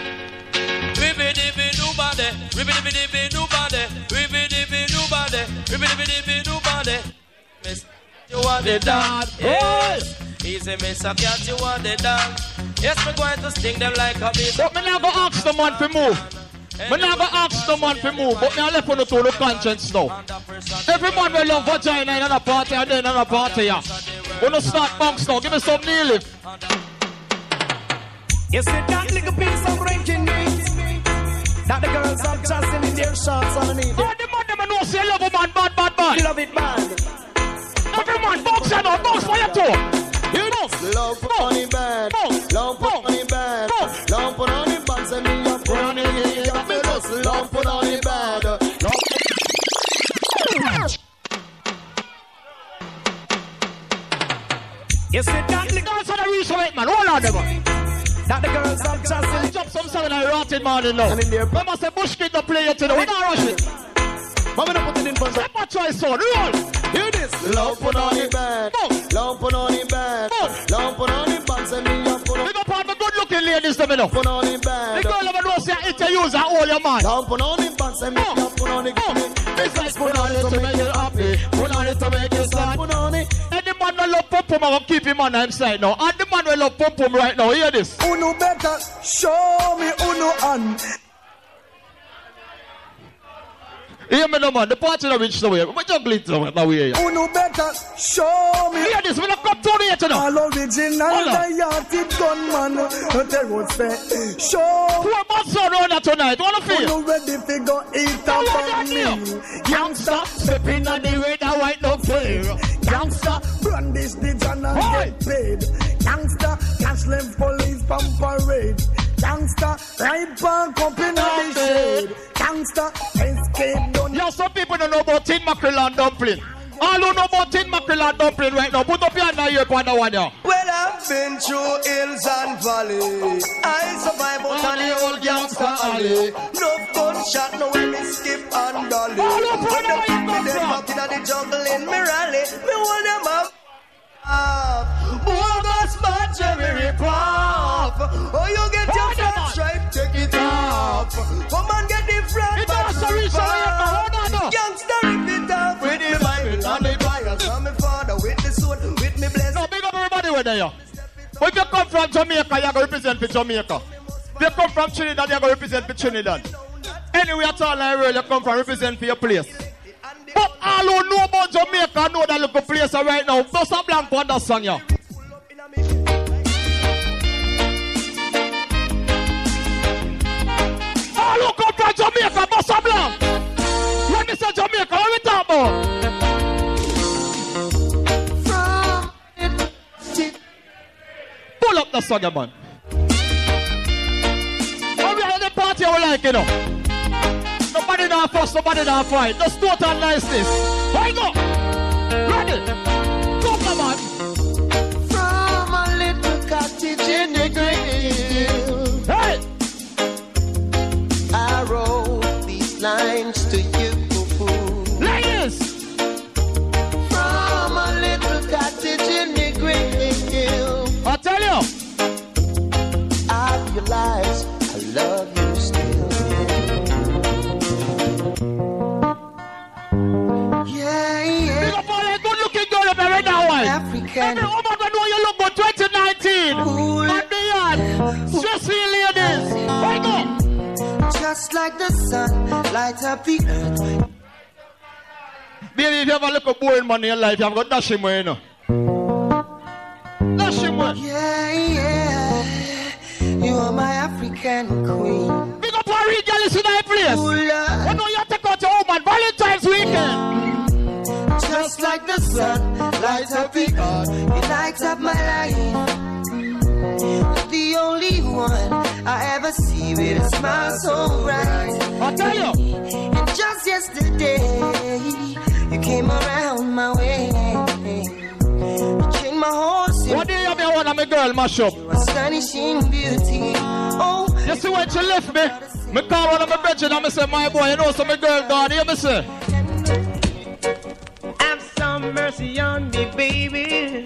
Body, ribby dibby dibby do body. Miss, you want the dance? Yes. Easy, Miss a cat, you want the dance? Yes, we're going to sting them like a beast. But me not go ask the man to move. Me not go ask the man to move, but me I left on the to the conscience now. Every man will love vagina in another party and then another party, yeah. When you start bunks now, give me some knee lift. You see that little piece of ranking needs that the girls are tossing in their shorts underneath. All the man them know say love a man bad, bad, bad. Love it bad. Every man bunks you know, bunks for you too. You know. Love put on the bed. Love put on the bed. Love put on the bed. Send me up put on the bed. Love put on the bed. Love You see that little Dance on the reach of it, man. Hold on, them. man. That the girls are tossing. Drop some song in a rotten morning now. And in there- Remember say Bush Kid the play it today. We not rush it. We don't put it in front Let my try sound. Roll. Hear this. Love put on the bed. Love put on the bed. Love put on the bed. Send me put on Big up all the good looking ladies them enough. put on the The bed. girl ever know say it's a user all your man. Love put on the bed. Send me up put on the This put on it to make you happy. Put on it to make you sad. Put on it. Pum pum, I will keep him on the inside now. And the man will love pum pum right now. Hear this. Uno better show me uno hand. Hear me no man. The party not reach somewhere. We jungle it somewhere. Now we hear you. Uno better show me. Hear this. We don't come to the yet, you know. All original diartic gunman. Terror say. Show. Who am I son on that tonight? Wanna feel? Uno ready fi go eat Now up on me. Youngster stepping on the red and white no fair. Youngster brandish the gun and get paid. Youngster cash left police pump parade. Youngster ride park up in the shade. Youngster escape. Yo, some people don't know about tin mackerel and dumpling. All who know about tin mackerel and dumpling right now, put up your hand here for that one, yo. Well, I've been through hills and valleys. I survive out on the old gangster alley. No gunshot, no when me skip and dolly. When the people them up in the jungle in me rally, me hold them up. Up. Bogus bad Jerry rip. Oh, you get your stripe, take it off. Oh, come and get the front back. Youngster rip it off with the Bible and the Bible. From me father with the sword, with me blessed. No, big up everybody with. But if you come from Jamaica, you go represent for Jamaica. If you come from Trinidad, you go represent for Trinidad. Anyway, at all I world, you come from represent for your place. Oh, but all who know about Jamaica know that little place right now. Bust a blank on that song, yeah. All who come from Jamaica, bust a blank. When me say Jamaica, what we talk about? Pull up the song, yeah, man. How we have the party we like, you know? Nobody not fuss, nobody not fight. Just total niceness. Why go? Ready? Come on. From a little cottage in the green. Hey! I wrote these lines African. Every woman that know you look good 2019. And beyond. Stressful ladies. Go? Just like the sun, light up the earth. Baby, if you ever look a boring man in your life, you have got dash him away, you know. Dash him away. Yeah, yeah. You are my African queen. Big up our region, listen to that place. Lord. You know you take out your woman Valentine's weekend. Just like the sun, light up the earth. You light up my life. The only one I ever see with a smile so bright. I tell you. And just yesterday, you came around my way. You changed my whole What do you have me one of my girl mash up? astonishing beauty. Oh, You see when she left me? Me call one of my brethren and me say, my boy, you know some my girl gone. Hear me say? Mercy on me, baby.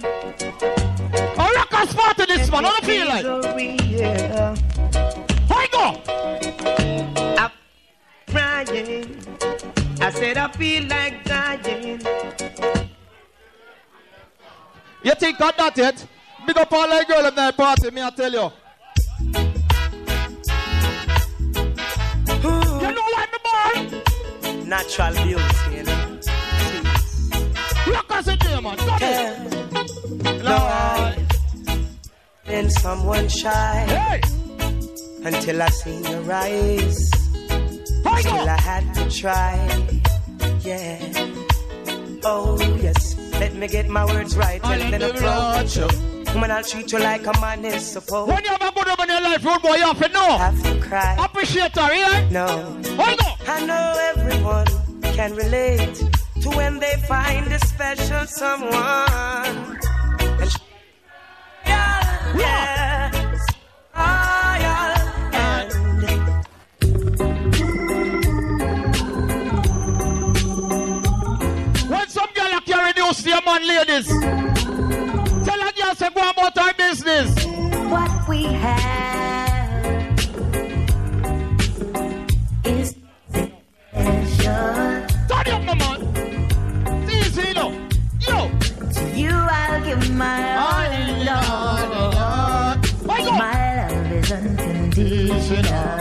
A rockers party this man, how you feel like? Yeah. Why go? I'm crying. I said I feel like dying. You think of that yet? Big up all the girl in that party, me I tell you. You know what, the boy? Natural beauty, you know. Rockers in there, man. Come here. Lord, been someone shy until I seen your eyes. Still I had to try. Yeah. Oh yes. Let me get my words right and then approach you. Woman, I'll treat you like a man is supposed. When you have a good woman in your life, road boy, you have to know. Have to cry. Appreciate her, yeah? No. Hold on. I know everyone can relate to when they find a special someone. And yeah, yeah. Royal and When some girl are carrying you, see a man, ladies. Tell a girl, say, go about our business. What we have is special. you I'll give my all, My love is unconditional.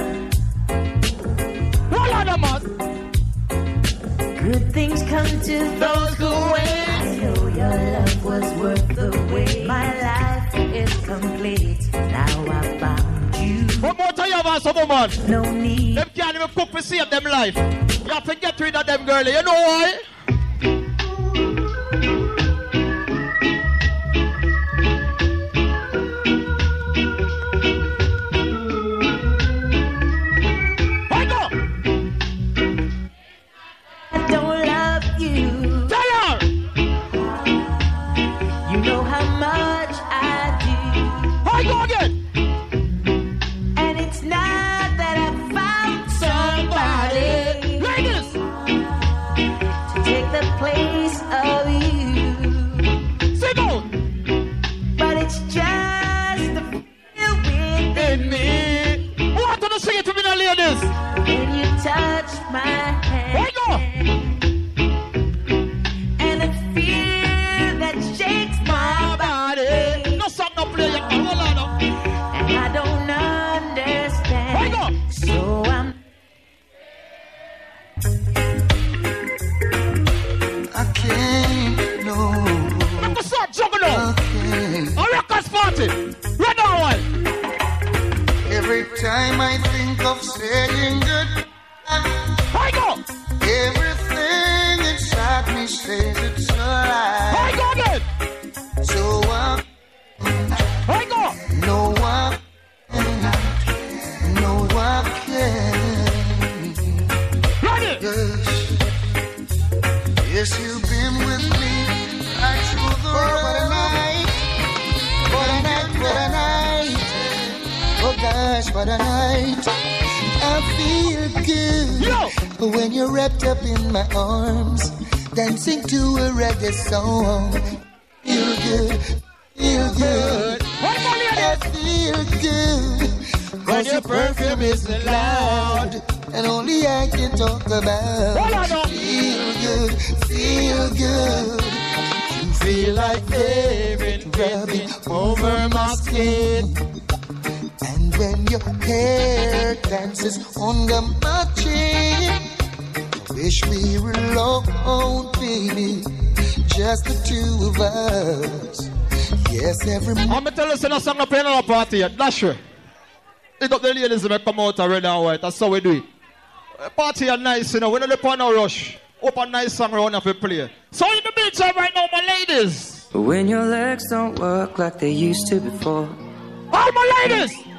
Roll on the Good things come to those who wait. I know your love was worth the wait. My life is complete. Now I found you. One more tell you have some woman. No need. Them can't even cook for save them life. You have to get rid of them, girlie. You know why? When my hand. And a fear that shakes my body. No song, no play. Hold on now. And I don't understand. So I'm I can't, no. Let me start jumping now. A records party. Right now, one. Every time I think of saying what a night. I feel good when you're wrapped up in my arms, dancing to a reggae song. Feel good, feel good. I feel good. Cause your perfume is loud, and only I can talk about. Feel good, feel good. You feel like David rubbing over my skin. And when your hair dances under my chin, wish we were alone, baby, just the two of us. Yes, every morning. I'm gonna tell you, say no song no play in our party yet. That's sure. Big up the ladies that come out red and white. That's how we do it. Party are nice, you know. We don't depend on no rush. Open nice song around if we play. So in the beach right now, my ladies. When your legs don't work like they used to before. All my ladies.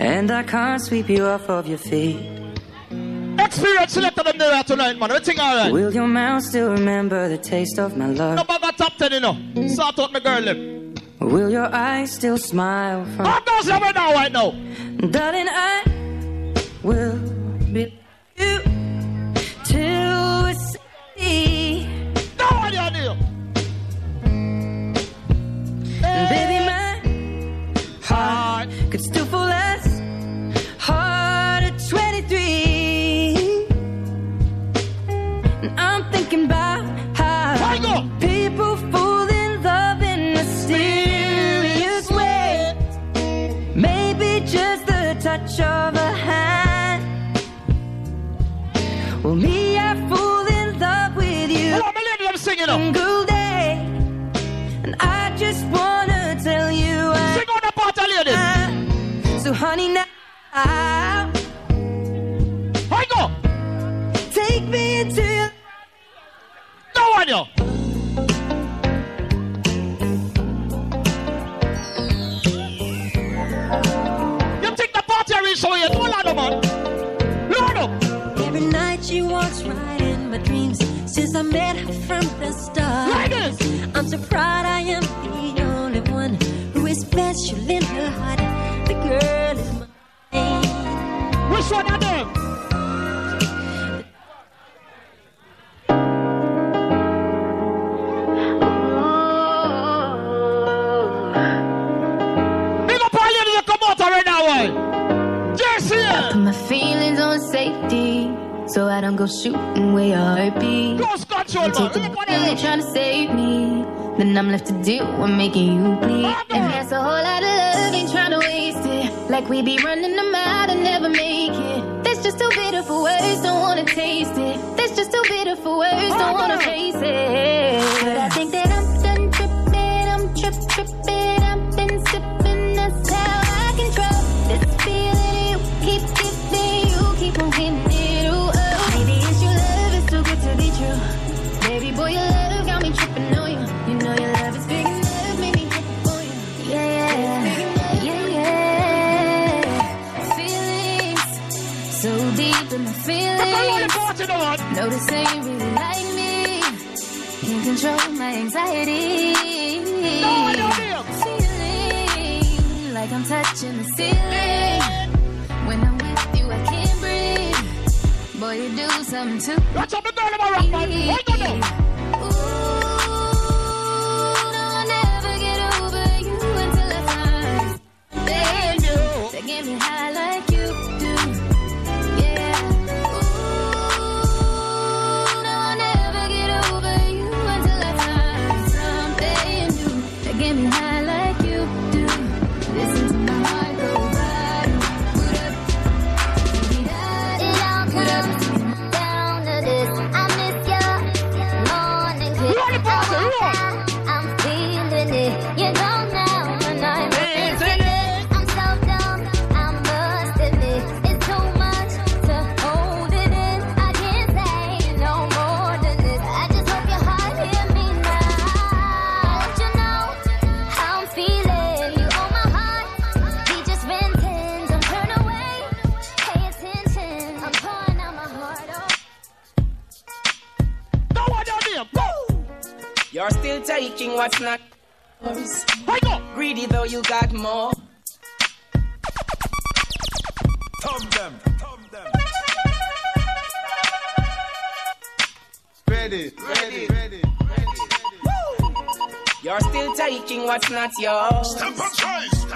And I can't sweep you off of your feet. Experience selected them there tonight, man. Everything alright. Will your mouth still remember the taste of my love? No of top ten, you know. Sort out my girl lip. Will your eyes still smile from How goes it right now, right now? Darling, I will be you till we see. No you knew. And baby, my heart could still fall as thinking about how people fall in love in mysterious ways. Maybe just the touch of a hand. Well, me, I fall in love with you. My lady, I'm singing up. Single day. And I just wanna tell you I Sing on the part, ladies. So honey now No you. You take the party I reach away. Hold on, man. Lord up. Every night she walks right in my dreams since I met her from the start. I'm so proud I am the only one who is special in her heart. The girl is mine. Which one of them? Go shooting where your heart be. Close control, You take the bullet trying to save me, then I'm left to deal with making you bleed. And that's a whole lot of love, ain't trying to waste it. Like like we be running them out and never make it. That's just too bitter for words, don't wanna taste it. That's just too bitter for words, don't wanna face it. Notice they ain't really like me. Can't control my anxiety. Feeling like I'm touching the ceiling. When I'm with you, I can't breathe. Boy, you do something to Watch out, the girl in my rock, man. What you do? I'll never get what's not yours. Greedy though you got more. Thumb them. Thumb them. Ready, ready, ready. Ready You're still taking what's not yours.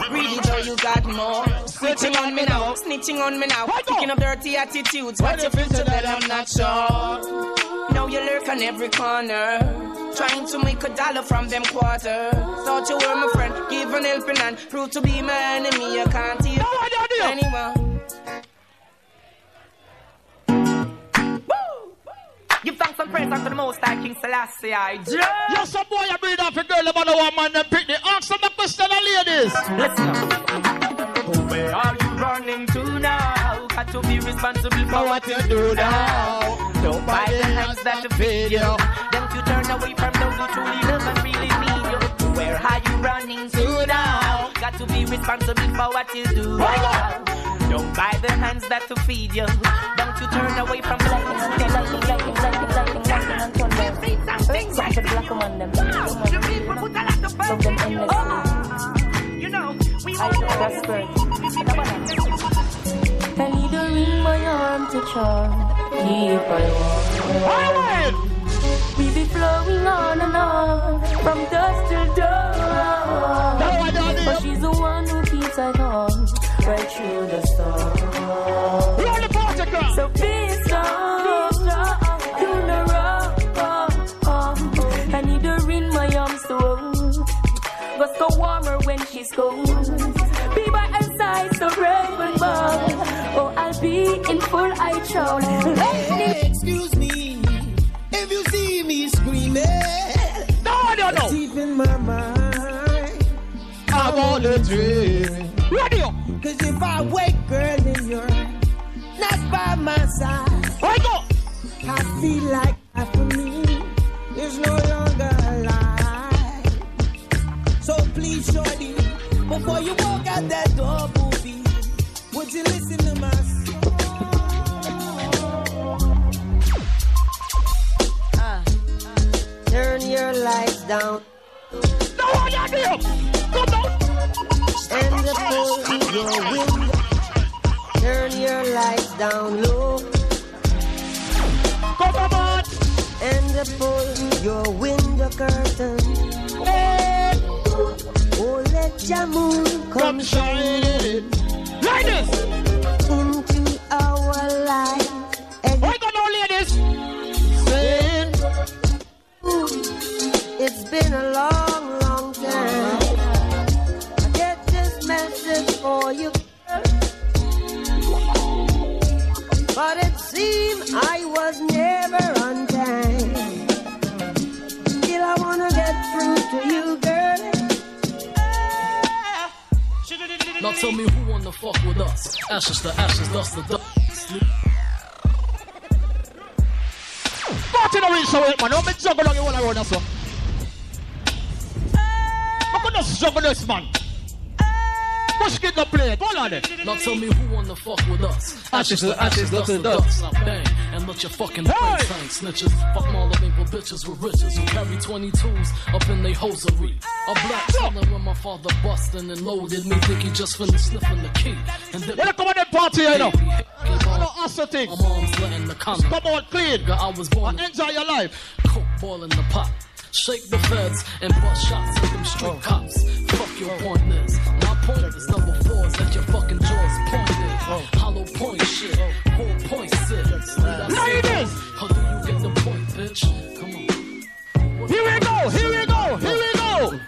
Greedy though you got more. Snitching on me now, snitching on me now. Picking up dirty attitudes. What you feel to that I'm not sure. Now you lurk on every corner. Trying to make a dollar from them quarters. Thought you were my friend, give an helping hand. Prove to be my enemy, I can't heal anyone. Give thanks and praise unto the Most High King Selassie. I Yes, some boy, I breed off a girl about the one man, them pick the answer the question, the ladies. Listen up. Where are you running to now? Got to be responsible for what you do now. Don't buy the hands that feed you. Don't you turn away from those who truly love and really need you. Where are you running to now? Got to be responsible for what you do now. Don't buy the hands that to feed you. Don't you turn away from the lighting? Oh. You know, we all I need a ring, my arm to charm. Keep I warm. We be flowing on and on from dusk till dawn. But she's the one who keeps I calm right through the storm. Roll the party. So be strong, do the wrong. I need her in my arms to Go so warmer when she's cold. Be by her side so brave and bold. Oh, I'll be in full eye show. I wanna dream. Radio. Cause if I wake, girl, and you're not by my side, I go. I feel like life for me is no longer alive. So please, shorty, before you walk out that door, booby, would you listen to my song? Uh, turn your lights down. No one idea. Come on. And the pull your window. Turn your lights down low. Come on. And the pull your window curtain. Oh, let your moon come shining Like this. into our life. And Why go now, ladies? saying, It's been a long, Seem I was never on time. Still, I wanna get through to you, girl. Now tell me who wanna fuck with us? Ashes to ashes, dust to dust. Party no reach away, man. Don't be juggle on you all around us, so. I'm gonna juggle this, man. Push get the plate. Hold on it. Now tell me who wanna fuck with us? Ashes to ashes, dust to dust. I bang and let your fucking brain tank snitches. Fuck Marlon for bitches with riches who carry 22s up in they hosiery. A black chillin' when my father bustin' and loaded me. Think he just finished sniffing the key. And then come on that party, you know? I don't ask the thing. My mom's letting the comment. Come on, clean. I was born. Enjoy your life. Coke boil in the pot. Shake the feds and bust shots at them street cops. Fuck your point is. My point is number four is that your fucking jaws pointed. Oh. Hollow point shit. Four point six. Ladies! How do you get the point, bitch? Come on. Here we go, here we go, here we go.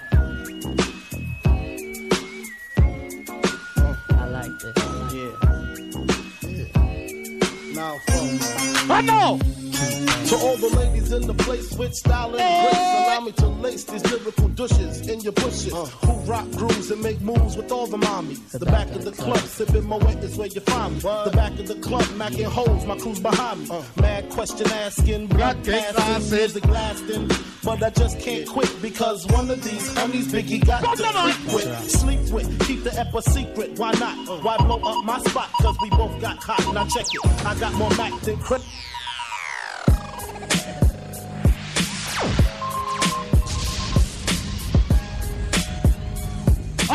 I like this. Yeah. Now, folks. I know. To all the ladies in the place with style and grace, allow me to lace these lyrical douches in your bushes. Who rock grooves and make moves with all the mommies. The back of the club, sipping my wet is where you find me. The back of the club, macking holes, my crew's behind me. Mad question asking, blood passing, music lasting. But I just can't quit because one of these homies Biggie got to sleep with. Sleep with, keep the ep a secret. Why not? Why blow up my spot? Cause we both got hot. Now check it. I got more Mac than credit.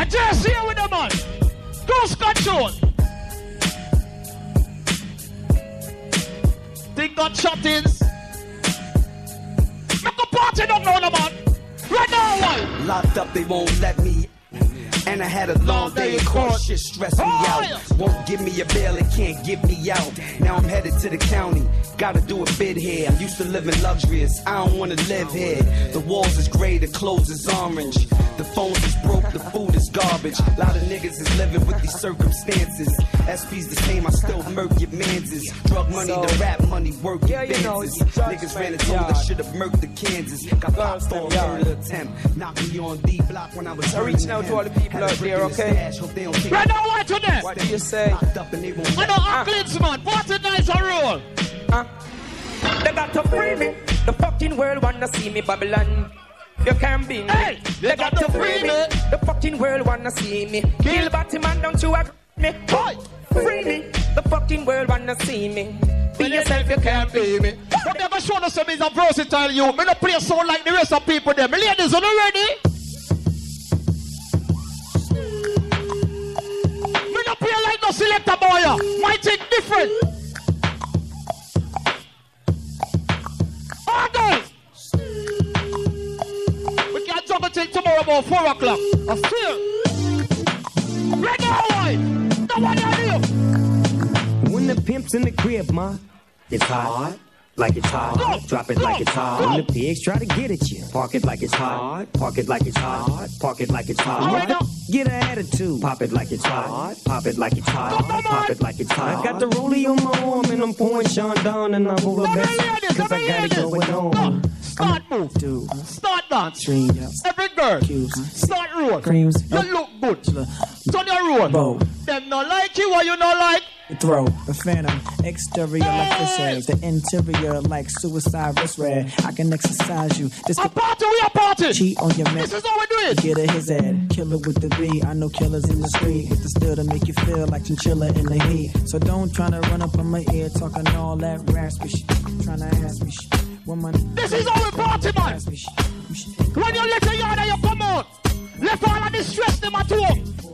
I just here with the man. Ghost control. Think got shut-ins. Make a party down now, the man. Right now, why? Locked up, they won't let me. And I had a long day in court, shit stressed me out. Oh, Won't give me a bail, it can't get me out. Now I'm headed to the county, gotta do a bid here. I'm used to living luxurious, I don't wanna live here. The walls is gray, the clothes is orange. The phones is broke, the food is garbage. A lot of niggas is living with these circumstances. SP's the same, I still murk your manses. Drug money, the rap money, work your Yeah, you know, Niggas ran and told I should have murked the Kansas. Got popped a murder attempt. Knocked me on D block when I was I'm reaching out to all the people out there, okay? Right now, what to them? What do you say? I know athletes, man. Party nights are roll. They got to free me. The fucking world wanna see me Babylon. You can't be me. Hey, they, got, to free me. The fucking world wanna see me. Kill Batman, don't you agree me? Boy, free me. The fucking world wanna see me. Be yourself, you can't be me. But never show us some is a versatile you. Me no play sound like the rest of people them. Ladies, are you ready? Me like no selector boy. ya. My thing different. All. We can't jump until tomorrow about 4 o'clock. I feel. Ready, boy? No one here. When the pimp's in the crib, ma, it's hot. Like it's hot, drop it like it's hot. When the pigs try to get at you, park it like it's hot, park it like it's hot, park it like it's hot. Get an attitude, pop it like it's hot, pop it like it's hot, pop it like it's hot. I got the rollie on my arm and I'm pouring Chandon and I'm over best cause I got it going on. Start move. Dude, Start dance. Every girl. Start roll. Creams. You look good. Turn your roll. Them not like you or you not like. Throw the phantom, exterior like fish eggs, the interior like suicide wrist red. I can exercise you. This a party, we a party. Cheat on your man. This is all we do it. Get a his head, killer with the B. I know killers in the street with the still to make you feel like chinchilla in the heat. So don't try to run up on my ear talking all that raspy shit. Trying to ask me shit. When my This is how we party, man. When you let your yard and you come out, left all of the stress them at home.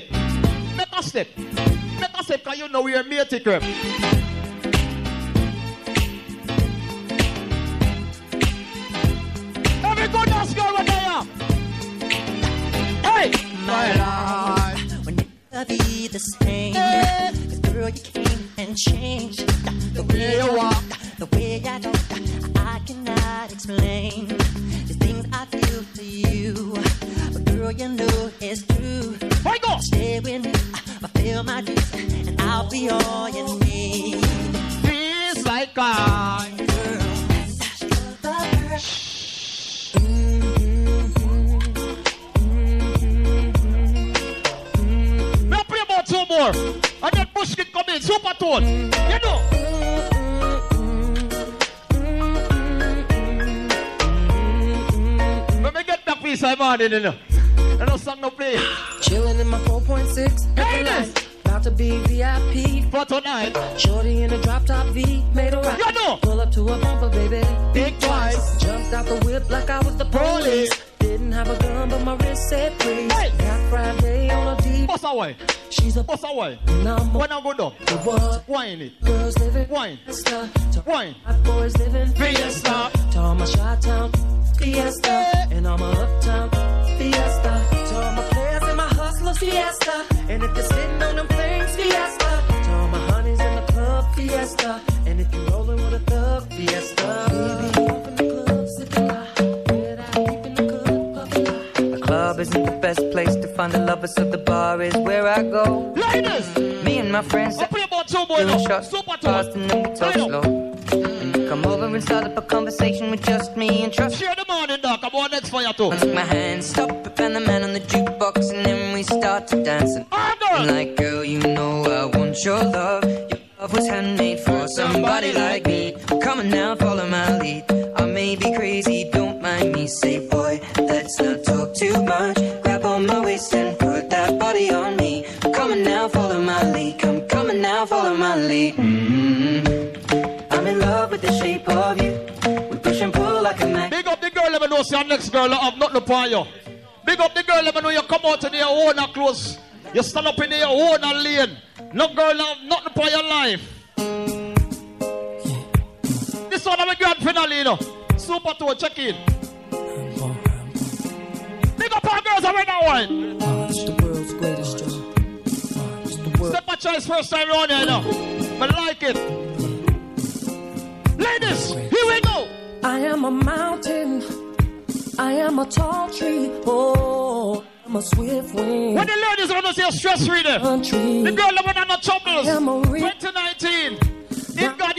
Step. Make a step. Make a step because you know we're mate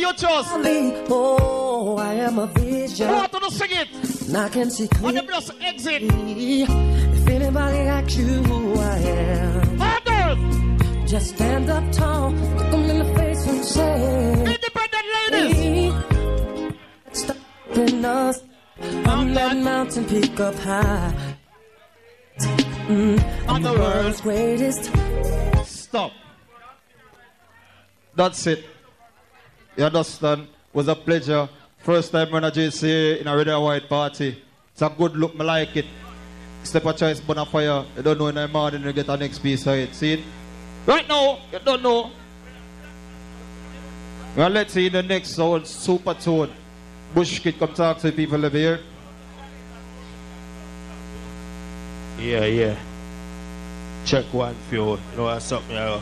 you chose. Oh, I am a vision. Want to sing it? And I can see On clear. the bless exit. If anybody asks you who I am, girl. just stand up tall, look 'em in the face and say, Independent ladies. Stop us. I'm that mountain peak up high. Mm, I'm the world's greatest. Stop. That's it. You understand? Was a pleasure. First time I JC in a red and white party. It's a good look, I like it. Step a choice, bonfire. You don't know in the morning you get a next piece of it. See it? Right now, you don't know. Well, let's see the next soul, Supertone. Bush kid, come talk to the people over here. Yeah, yeah. Check one few. You know what's something uh,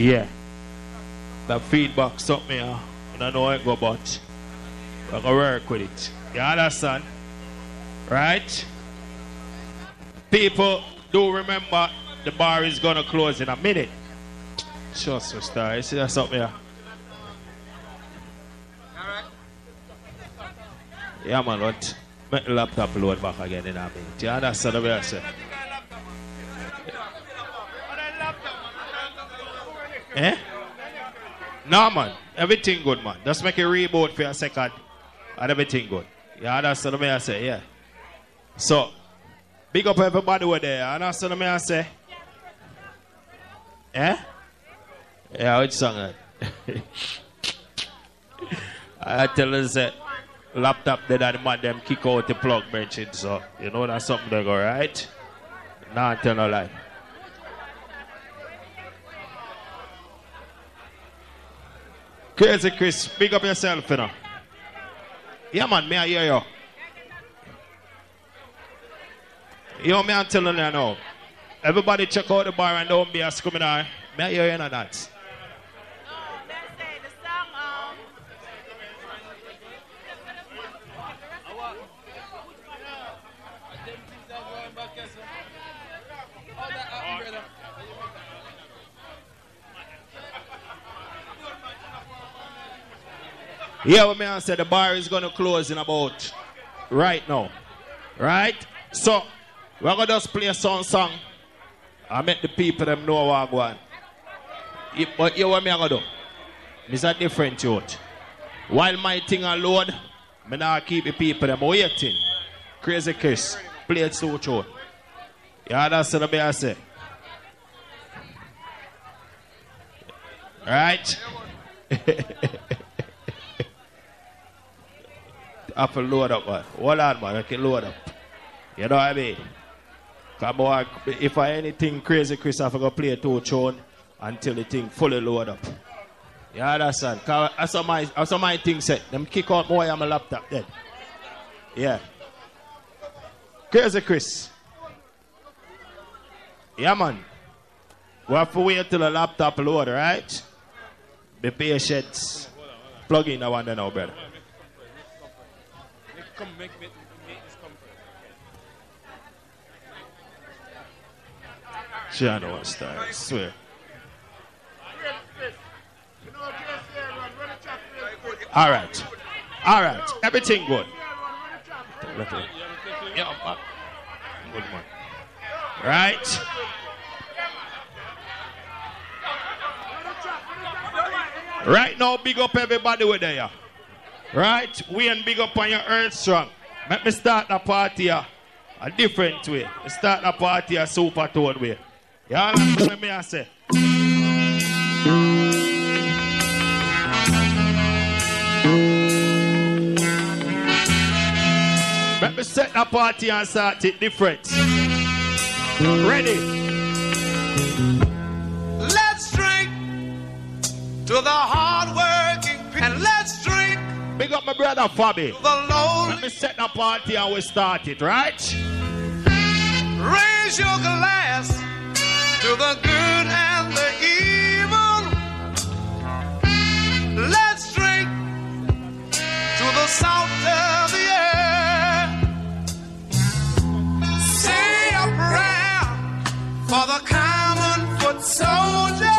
Yeah. The feedback something uh, I don't know how go but I can work with it. You understand? Right? People do remember the bar is gonna close in a minute. Just a star. You see that something here? Yeah, man, what? Make the laptop load back again in a minute. You understand what I say? Eh? No, man. Everything good, man. Just make a reboot for a second. And everything good. You understand what I say? Yeah. So, big up everybody over there. You understand what I say? Eh? Yeah, which song that? I tell you, say, laptop dead and man them kick out the plug benching, so you know that's something they go right. Nah, tell no lie. Crazy Chris, big up yourself, you know. Yeah, man, me I hear you. Yo, me I'm telling you now. Everybody check out the bar and don't be a scuminar. May I hear you in that? Yeah, what I said the bar is gonna close in about right now. Right? So we're gonna just play a song. I make the people them know what I want. But you what me I gonna do? It's a different youth. While my thing a load, me now keep the people them waiting. Crazy Chris, play it so short. Yeah, that's what I say. Right? Have to load up, man. Hold on, man. I can load up. You know what I mean? Come on, if I anything crazy, Chris, I have to play two tune until the thing fully load up. You understand? Cause that's how my, that's how my thing set. Them kick out more on my laptop then. Yeah. Crazy Chris. Yeah, man. We have to wait till the laptop load, right? Be patient. Plug in that one then now, brother. Come, make, make this come She I know what style, I swear. All right. All right. Everything good. Yeah. Good man. Right. Right now, big up everybody with there. Right? We and big up on your earth strong. Let me start the party a, different way. Me start the party a Supertone way. Y'all understand me I say? Let me set the party and start it different. Ready? Let's drink to the hardworking people. And let's drink Big up my brother Fabi. to the lonely. Let me set the party and we start it, right? Raise your glass to the good and the evil. Let's drink to the salt of the earth. Say a prayer for the common foot soldier.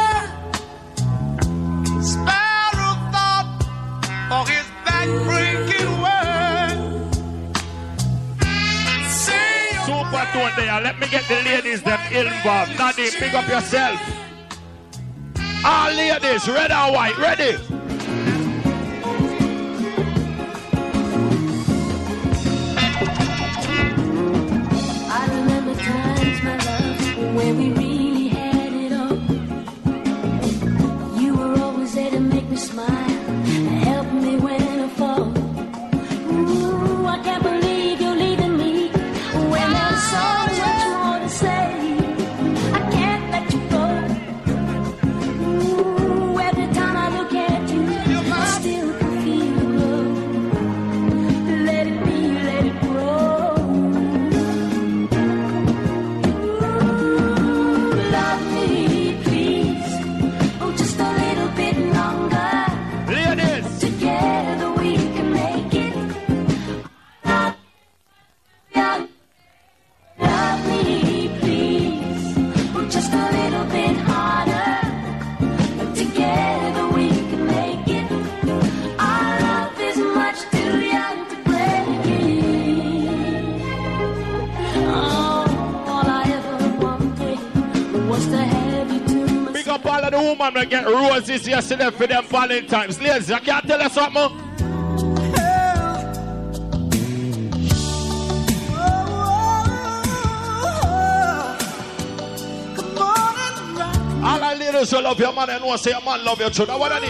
Supertone there. Let me get the ladies that involved. Nadine, pick up yourself. All ladies, red and white, ready? I remember times, my love, when we the women that get roses yesterday for them Valentine's. Ladies, I can't tell you something. All who love your man and know say your man love your children. What are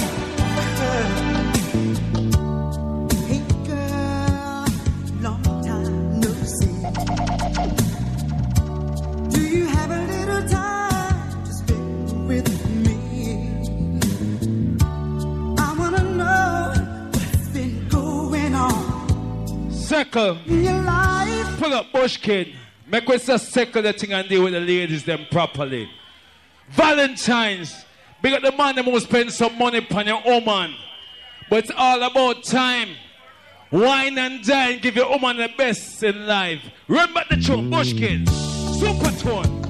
you? Life. Pull up Bushkin. Make us just settle the thing and deal with the ladies them properly. Valentine's. Big up the man them who spend some money upon your woman. But it's all about time. Wine and dine, give your woman the best in life. Remember the tune, Bush Kids. Supertone.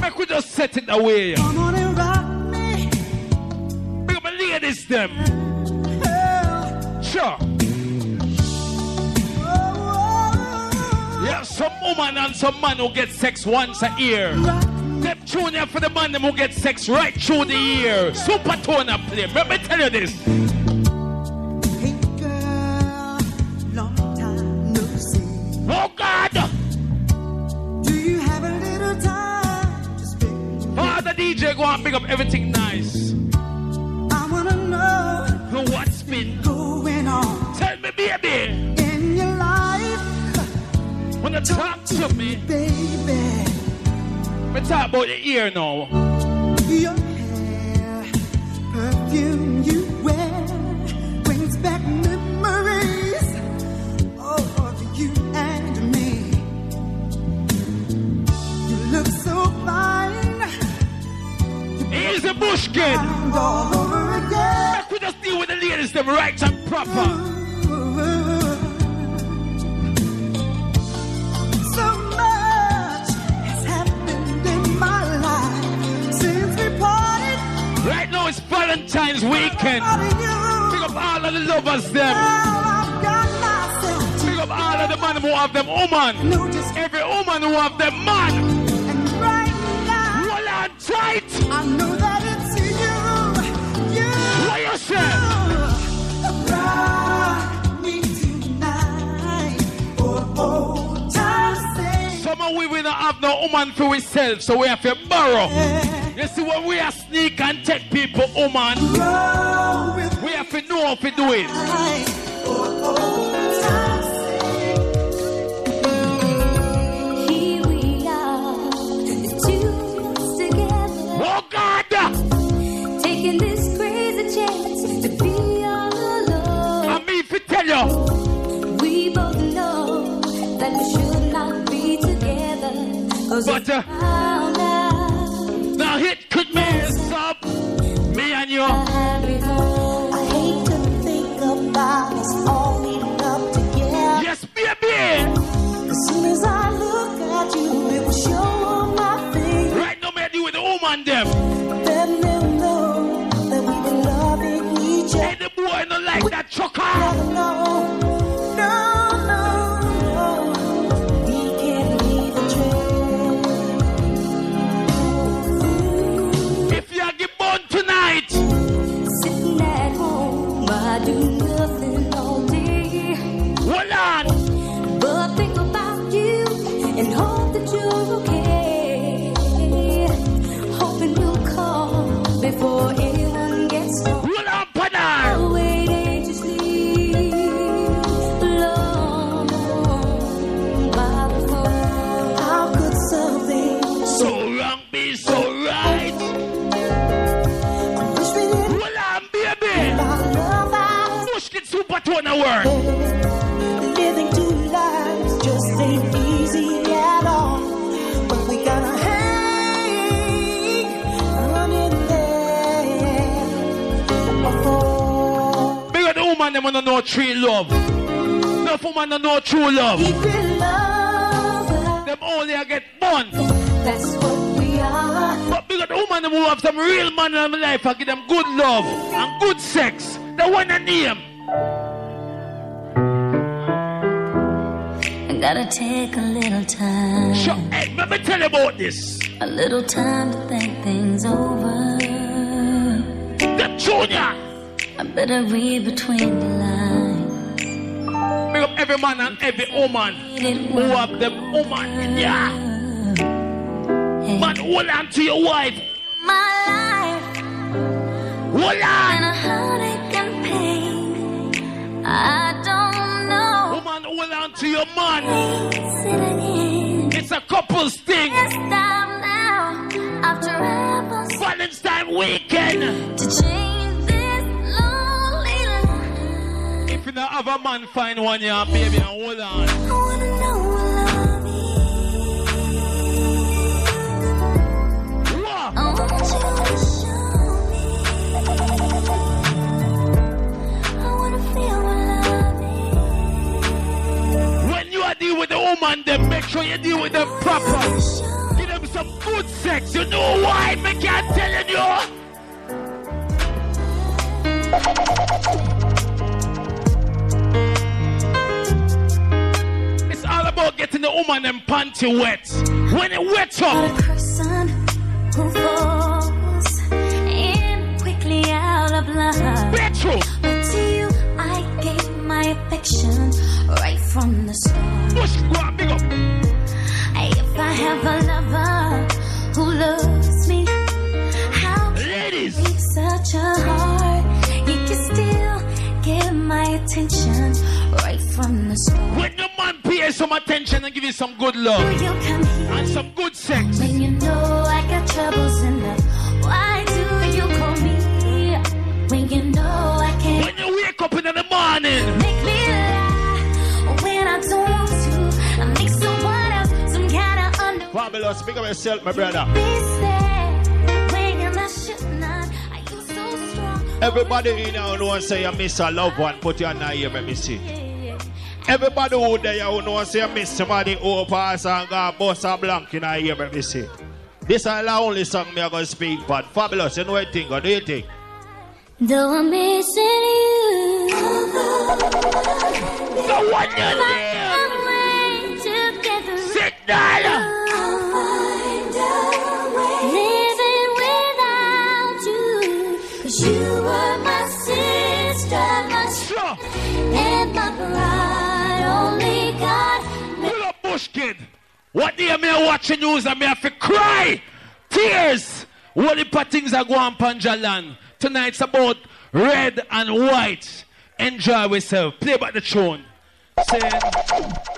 Make we just set it away. Come on and rock me. Ladies them. Sure. Yeah, some woman and some man who get sex once a year. Them tune here for the man them who get sex right through the year. Super tone up play. Let me tell you this. Oh God! Do you have a little time to spend? Father DJ go and pick up everything nice. I wanna know what's been going on. Tell me, baby. Your life, Wanna talk to me? baby. Me talk about the ear now. Your hair, perfume you wear, brings back memories of you and me. You look so fine. He's a bush kid. all over again. Make we just deal with the ladies them right and proper. Mm. It's Valentine's weekend. Big up all of the lovers them. Big up all of the man who have them woman. Every woman who have them man. Hold on tight. I know that it's you. You. What you say? Ride me tonight time's sake. Some of we will not have no woman for ourselves, so we have to borrow. You see, when we are sneak and take people woman, we have to know how to do it. Here we are, two months together. Oh God! Taking this crazy chance to be all alone. I mean, to tell you. But, uh, Now hit could mess up me and you. Them wanna know true love. No woman don't know true love. love, Them only a get born. That's what we are. But up the woman who have some real man in their life and give them good love and good sex. The one I name. I gotta take a little time. Sure, hey, let me tell you about this. A little time to think things over. The junior. I better read between the lines. Big up every man and every woman who have them woman in ya. Man, hold on to your wife. My life Hold on. a heartache and pain. I don't know. Woman, hold on to your man. It. It's a couple's thing. It's time now, after ever Valentine weekend. to change When you have a man, find one baby, and hold on. I wanna know with the woman, then make sure you deal with them proper. Give them some good sex. You know why? Make I'm telling you. Panty wet. When it wet up. A person who falls in quickly out of love. Petrol. But to you, I gave my affection right from the start. Push, go on, big up. If I have a lover who loves me, how can Ladies. Break such a heart? He can still get my attention right from the start. When your man pays some attention and give you some good love You come here and some good sex. when you know I got troubles in love. Why do you call me when you know I can't? When you wake up in the morning. Make me lie when I don't want to. I make someone else some kind of under. Fabulous, big up yourself, my brother. Everybody in here who know say you miss a loved one, put your hand here, let me see. Everybody who there who know say you miss somebody who pass and go bust a blank in here, let me see. This is the only song me I gonna speak, but fabulous, you know what you think, what do you think? Though I'm missing you. The one you. Together. Sit down. Bush kid. What day me a watching news and me have to cry? Tears. What the things are going on Panjalan. Tonight's about red and white. Enjoy yourself. Play back the tune. Say,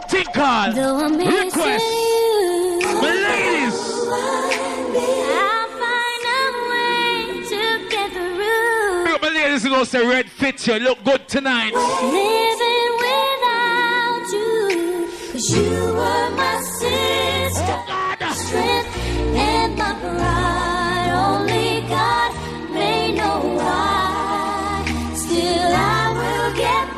think all. Though I'm missing Request. you. My ladies. I'll find a way to get through. My ladies gonna say red fits you. Look good tonight. You. Cause you were my sister, oh, strength, and my pride. Only God may know why. Still, I will get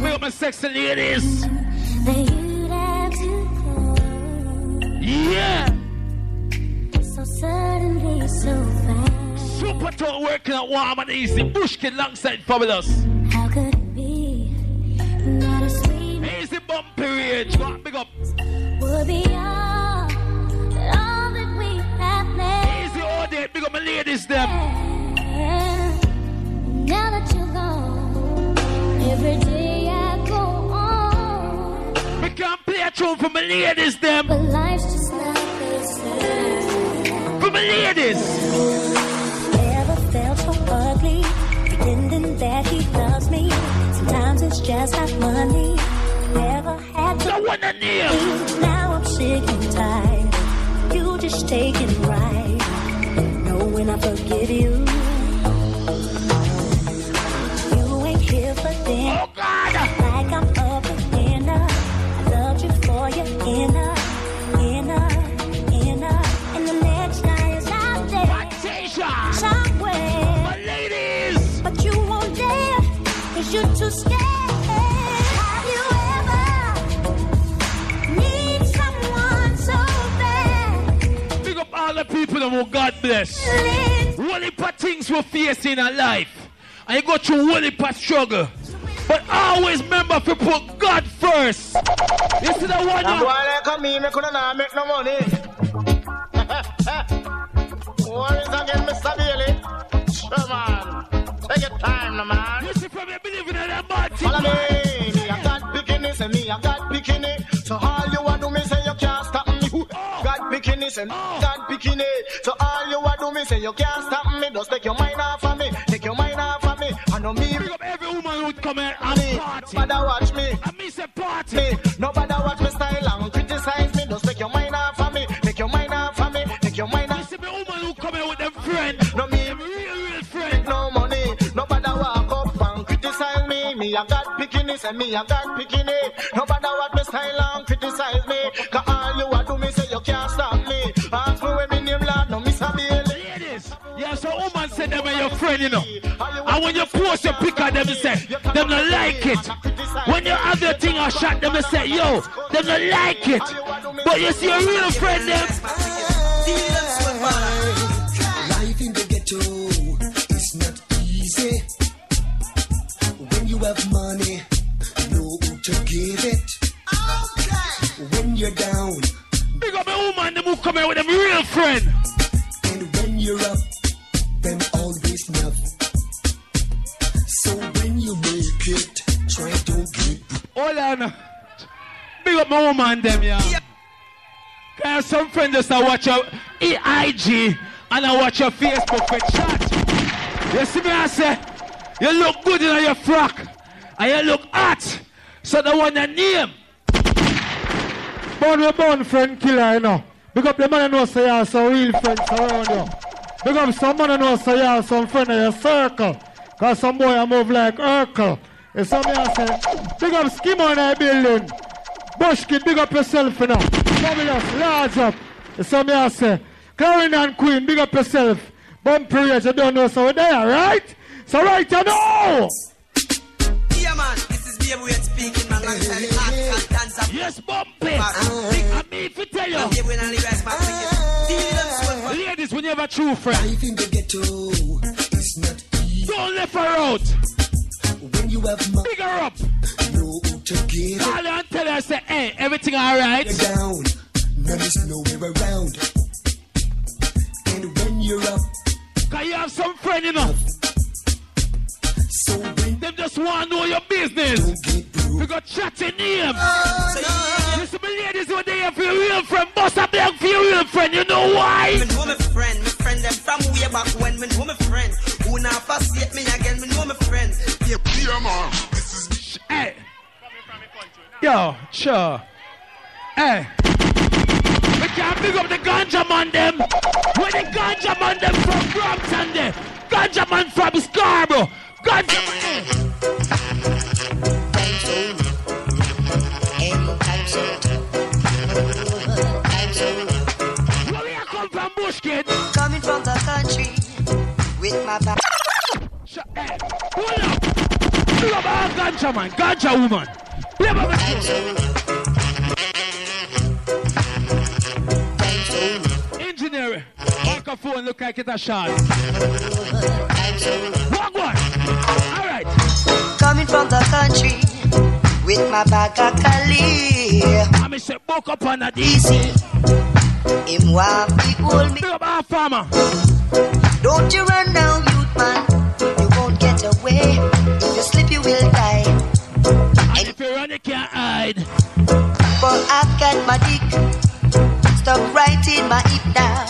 by. I up my sexy ladies. You'd have to Yeah. so suddenly, so fast. Super talk working out warm and easy. Bush kid alongside fabulous. Sweet Easy bump. Go on, big up. would be all, all that we have made. Easy all day. Big up my ladies them. Now that you're gone, every day I go on. We can't play a tune for my ladies them. But life's just not the same. For my ladies. Never felt so ugly, pretending that he loves me. Sometimes it's just not money. Never had to. I. Now I'm sick and tired. You just take it right. Knowing I forgive you. You ain't here for them. Oh God. Like I'm up and. I loved you for your inner, the people who God bless. Heap of things we face in our life. And you go through heap of struggle. But always remember to put God first. You see that one? And you- boy like a me, me coulda not uh, make no money. Worries again, Mr. Bailey. Sure, man. Take your time, no man. You see you believing in that bad thing, Follow me. Me, I got bikini, say me, I got bikini. So all you want do me say you can't stop me. Oh. Got bikini, say me, oh. Bikini. So all you want do me say you can't stop me. Just take your mind off of me, take your mind off of me. I know me. Big up every woman who come here Me, and party. nobody watch me. I miss a party. Me, nobody watch me style and criticize me. Just take your mind off of me, take your mind off of me, take your mind off. see me woman who come here with them friend. No me, Them real, real friend. no money. Nobody walk up and criticize me. Me, I got bikini, say me, I got bikini. Nobody friend, you know. And when you post your pic of them, you say, them don't like it. When you have your thing or shot them, you say, yo, them don't like it. But you see a real friend, them. Life in the ghetto is not easy. When you have money, know who to give. It. Okay. When you're down. Big up my woman, them who come here with them real friend. Woman, them, yeah. Cause some friends just uh, watch your EIG and I watch your Facebook for chat. You see me, I say, you look good in your frock and you look hot. So the one that name. Born with born friend killer, you know. Big up the man who knows say you have some real friends around you. Big up some man who knows say you have some friend in your circle. Cause some boy I move like Urkel. You see me I say, big up Skimmer in that building. Bush kid, big up yourself you know. Fabulous, large up. You see me I say, Clarendon Queen, big up yourself. Bump period, you don't know, so we're there, right? So right you know. Yeah, man, this is Baby Wayne speaking, man. Alongside the art and dancer. Yes, Bumpy. I mean, if tell you. Baby Wayne and the rest, man. Deal them soul. Ladies, when you have a true friend. Life in the ghetto is not easy. Don't left her out. When you have money, Big her up. Know to get. Call her and tell her, say, hey, everything alright? You're down, none is nowhere around. And when you're up, Cause you have some friend, you know. so when Them just want to know your business. don't get broke. We got chat your name. Ah, Listen, my ladies, when they have your real friend, bust up them for your real friend. You know why? Me know my friend, my friend them from way back when. Me know my friend. Who now forsake me again? Me know my friend. Yeah, yeah, man. This is Hey. Yo, sure. Hey. We can't pick up the ganja man them. Where the ganja man them from Brampton there. Ganja man from Scarborough. Ganja man. Where we come from Bush kid? Coming from the country with my back. Shut hey. Hold up. Pick up our ganja man. Ganja woman. The Engineer. Microphone look like it's a shot. Walk one. All right. Coming from the country with my bag of Cali. I'm say book up on a DC. Him want me hold me. Up our farmer. Don't you run now, youth man. You won't get away. If you slip, you will die. And you can't hide. But I've got my dick stuck right in my hip now.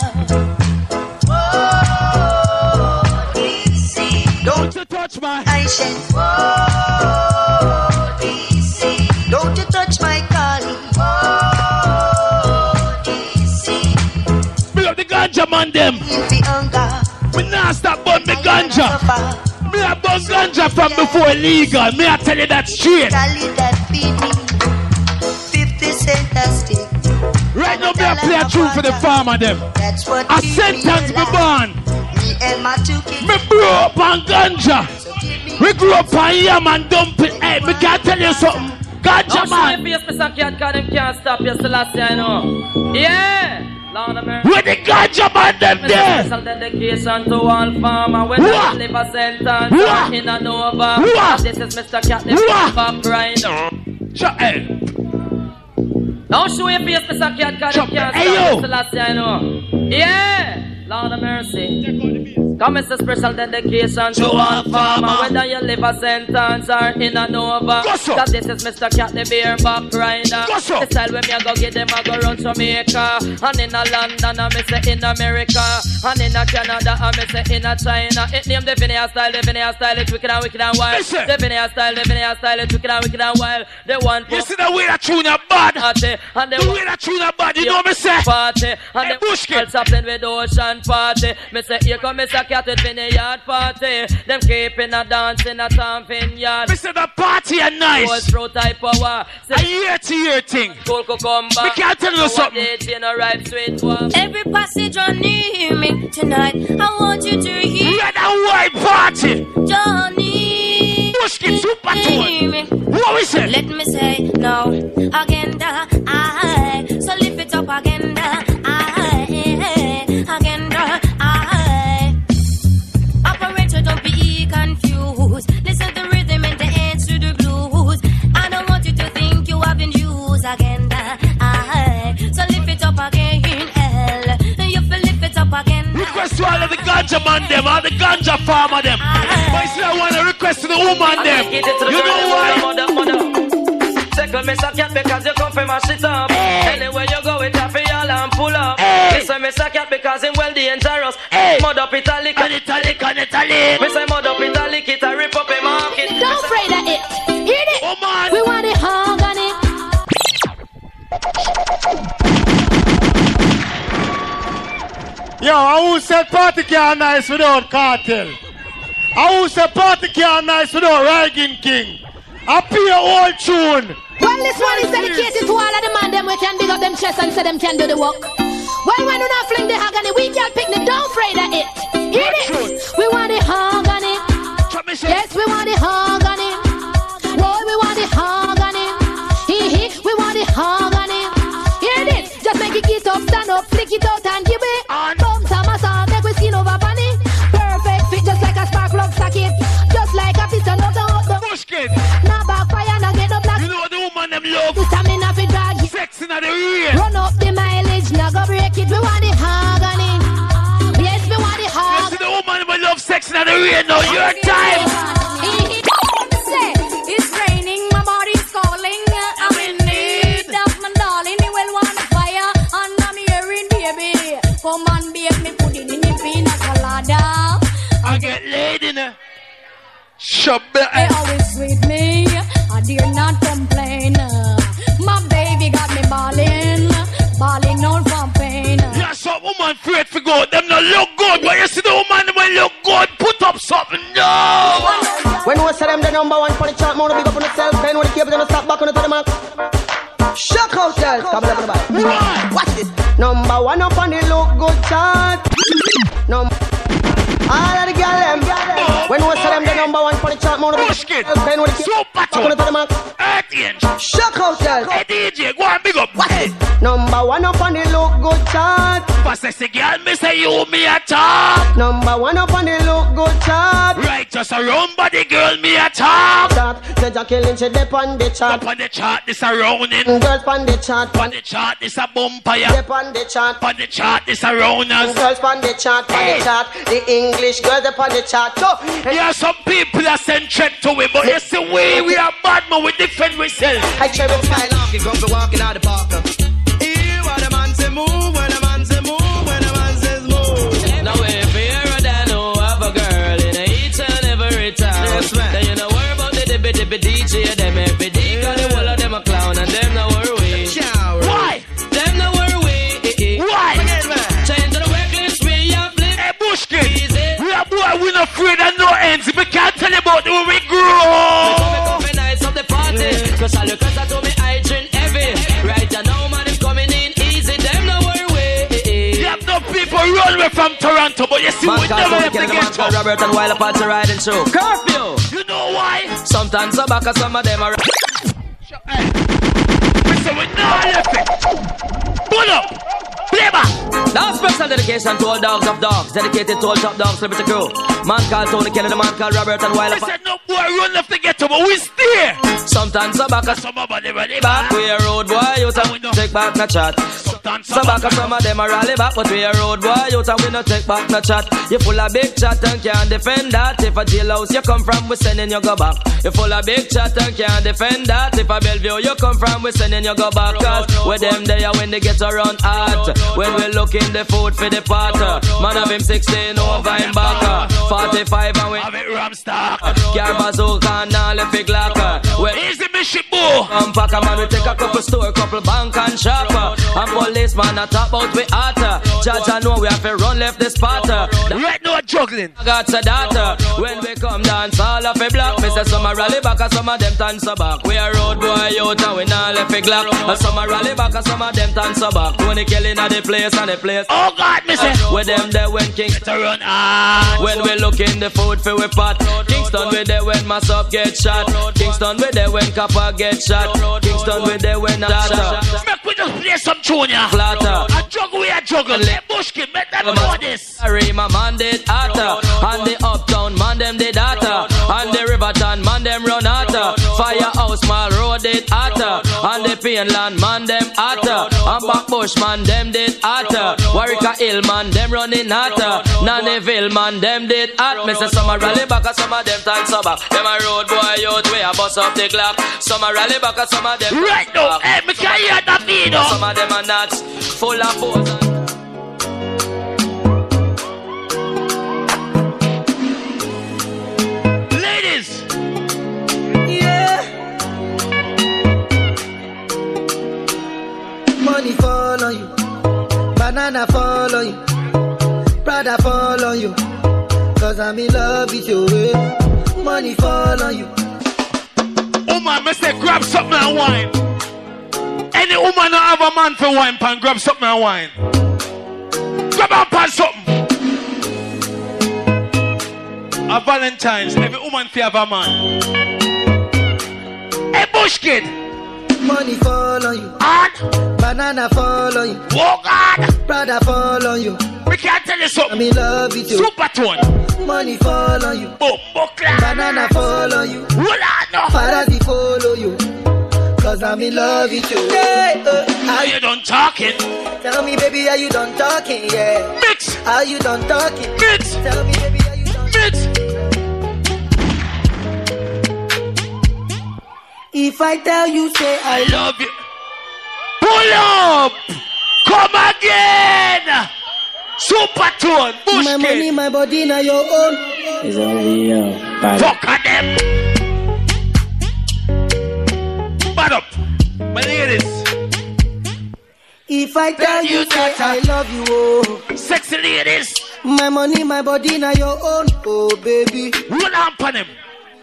Oh, DC. Don't you touch my. I shed. Oh, DC. Don't you touch my collie. Oh, DC. Pick up the ganja man them. If the hunger. We not stop burn me ganja. Me a burn ganja from before illegal. Me I tell you that straight. Cali that feed 50 cent a stick. Right now me a play a tune for the farmer them. That's what A sentence me me born. Me and my two kids. Me grew up on ganja. We grew up on yam and dumpling. Hey, me can tell you something. Ganja Don't man. show your face, Mr. Cat, cause them can't stop you, Selassie, I know. Yeah! Lord of mercy. Where the ganja man them there? Special dedication to all farmer when Wah! they live a sentence Wah! in a Nova. Wah! This is Mr. Cat, the Wah! back right Shut hey. Don't show your face, Mr. Cat, cause them can't Hey, stop yo. you, Selassie, I know. Yeah! Lord of mercy. Come, Mr. Special dedication to all farmer whether you live a sentence or in a Nova. Cause this is Mr. Cat, the beer back rider. The style when me a go get them, I go run Jamaica. And in a London, I me say in America. And in a Canada, I me say in a China. It name the Vineyard style, the Vineyard style, it's wicked and wicked and wild. The Vineyard style, the Vineyard style, it's wicked and wicked and wild. The one You see the way that tune a bad? party. And the The way that tune a bad, you know me say? Party. And Hey, the Bushkin. all something with ocean party. Me say, here come Mr. Cat with Vineyard party. Them keeping a dance in a town vineyard. Me say the party are Was nice. pro type power. A year to year thing. Cool cucumber. Me can't tell you something. DJ no ripe sweet one. Every passenger near me tonight, I want you to hear Red and white party. Johnny. Bushkin super tune. What we say? Let me say no agenda. I so lift it up agenda. Ganja man them, all the ganja farmer them. But still I want to request to the woman them. You know why? Second me suck cat because you come from my shit up. Anywhere you go, it happy all and pull up. Listen, me suck cat because him well dangerous. Mud up italic and italic and italic. Me say mud up italic, it a rip up a market. Don't afraid of it. Yo, who said party can't nice without cartel? Who said party can't nice without Rygin King? I pay a whole tune. Well, this one is dedicated to all of the man them we can dig up them chest and say them can do the work. Well, when you not fling the agony, we can pick the don't afraid of it. Hear it? We want it hung on it. Yes, we want it hung on it. Boy, we want it hung on it. Hee hee, we want it hung on it. Hear this? Just make it get up, stand up, flick it out and love. stamina fi drag it. Sex in the rain. Run up the mileage, now go break it. We want the hog. Yes, we want the You hog. see the woman them love sex in the rain now. Your time. It's raining, my body's calling. I'm in need of my darling. He will want a fire, and I'm hearing baby. Come and bake me pudding in the pina colada. I get laid in a. They always sweet me. I dare not woman afraid for God. Them not look good, but you see the woman when look good. Put up something. No. When we say them the number one for the chart, more big up on yourself. Then when the cable them a stop back on the to the mark. Shock out, girls. Come on, come on. Watch this. Number one up on the look good chart. Number. All of the girl them. When we say them the number one for the chart, more big up on yourself. Then when the cable back on the to the mark. Shock out, girls. Hey DJ, go and big up. Watch this. Number one up on the look good chart. But sexy girl, me say you me a top. Number one up on the look good chart. Right, just a round body girl, me a top. Chart. Say Jackie Lynch, she dip on the chart. Up on the chart, this a rounding. Girls on the chart. On the chart, this a bumper. Yeah. Dip on the chart. On the chart, this a rounders. Girls on the chart, on the chart. The English girls up on the chart. So, Yeah, some people are sent threat to it, but you see we we are bad man, we defend ourselves. I try to Style walking, come for walking out the park. Hear what the man say move, dibby DJ, them every day, cause the whole of them a clown and them no worry. Why? Them no worry. Why? Change the reckless way you flip. Hey, Bushkin, we are boy, we not afraid of no ends. We can't tell you about who we grow. Away from Toronto, but you see, we never have to get up. Robert and while apart to riding through. Curfew! You know why? Sometimes I'm back, some of them are. Listen, we know left it. Pull up. Back. Now special dedication to all dogs of dogs, dedicated to all top dogs, liberty crew. Man called Tony the man called Robert and while I said no boy run left to get to, but we stay. Sometimes I back, Some of them ready back, we a road boy, you And we know. take back no chat. Sometimes Some back, some of them are rally back, but we a road boy, you and we no take back no chat. You full of big chat and can't defend that. If a jailhouse you come from, we sending you go back. You full of big chat and can't defend that. If a Bellevue you come from, we sending you go back. Cause with them there when they get around hot. When we look in the food for the potter, Man of him 16 over in back. 45 and we Have it ram stock. Car bazooka and all the big locker. Well, Easy, Bishop Boo. um, pack a man, we take a couple store, couple bank and shop. And policeman a top out we hotter. Judge I know we have to run left the spot. Right now, juggling. I got a data. When we come dance, all of a block. Some a rally back, and some of them dance back. We a road boy out and we not left a glock. And some a rally back, and some of them dance back. Tony killing at the place and the place. Oh God, say. With them there when King To run hard. when we look in the food for we pot Kingston we there when mass up get shot Kingston we there when copper get shot. Kingston we there when data Make we just play some yeah. Flatter. A juggle, we a juggle. Let Bushkin, make them know this. Sorry, my man did hotter. And the uptown man them did hotter. And the Riverton man them run hotter Firehouse mall road it hotter. And the Painland man them hotter. And Backbush man them did hotter. Warwick Hill man them running hotter. Nannyville man them did hot. Me say some a rally back and some of them time so back. Them a road boy out way a bust up the clock. Some a rally back and some of them Right now, hey, eh, me can hear that beat. Some of them are nuts, full of pose. Money fall on you, banana fall on you, Prada fall on you. Cause I'm in love with you. Money fall on you. woman, me say grab something and wine. Any woman that have a man for wine pan, grab something and wine. Grab and pan something. A Valentine's, every woman fi have a man. Hey, bush kid. Money fall on you. Hard. Banana fall on you. Oh God. Prada fall on you. We can't tell you something. I'm in love with you. Supertone. Money fall on you. Boom, buckler. Banana fall on you. Hold on now. Paradise follow you. Cause I'm in love with you. Yeah, uh, Are you done talking? Tell me, baby, are you done talking? Yeah. Mix. Are you done talking? Mix. Tell me, baby, are you done Mix. If I tell you, say I love you. Pull up. Come again. Supertone. Bush My money, my body, now your own. It's only you. Fuck on them. Bad up. My ladies. If I tell you, say I uh, love you, oh. Sexy ladies. My money, my body, now your own, oh baby. Roll on on him.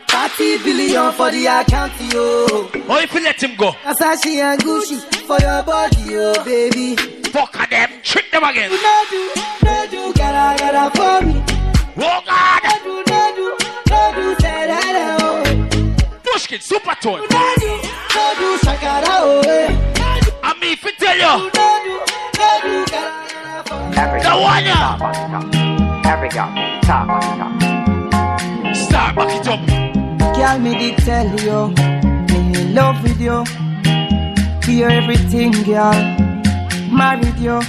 30 billion for the account, yo. Or if you let him go. Versace and Gucci for your body, oh baby. Fuck them. Trick them again. No do, no do, gotta, gotta for me. Oh God. No do, no do, no do, say that, oh. Bush. Supertone. No do, no do, shakara, oh, eh. I mean, if you tell you. No do, no do, gotta, gotta for me. The. Africa, top, top. Start back it up. Girl, me did tell you, me in love with you. Hear everything, girl. Married you.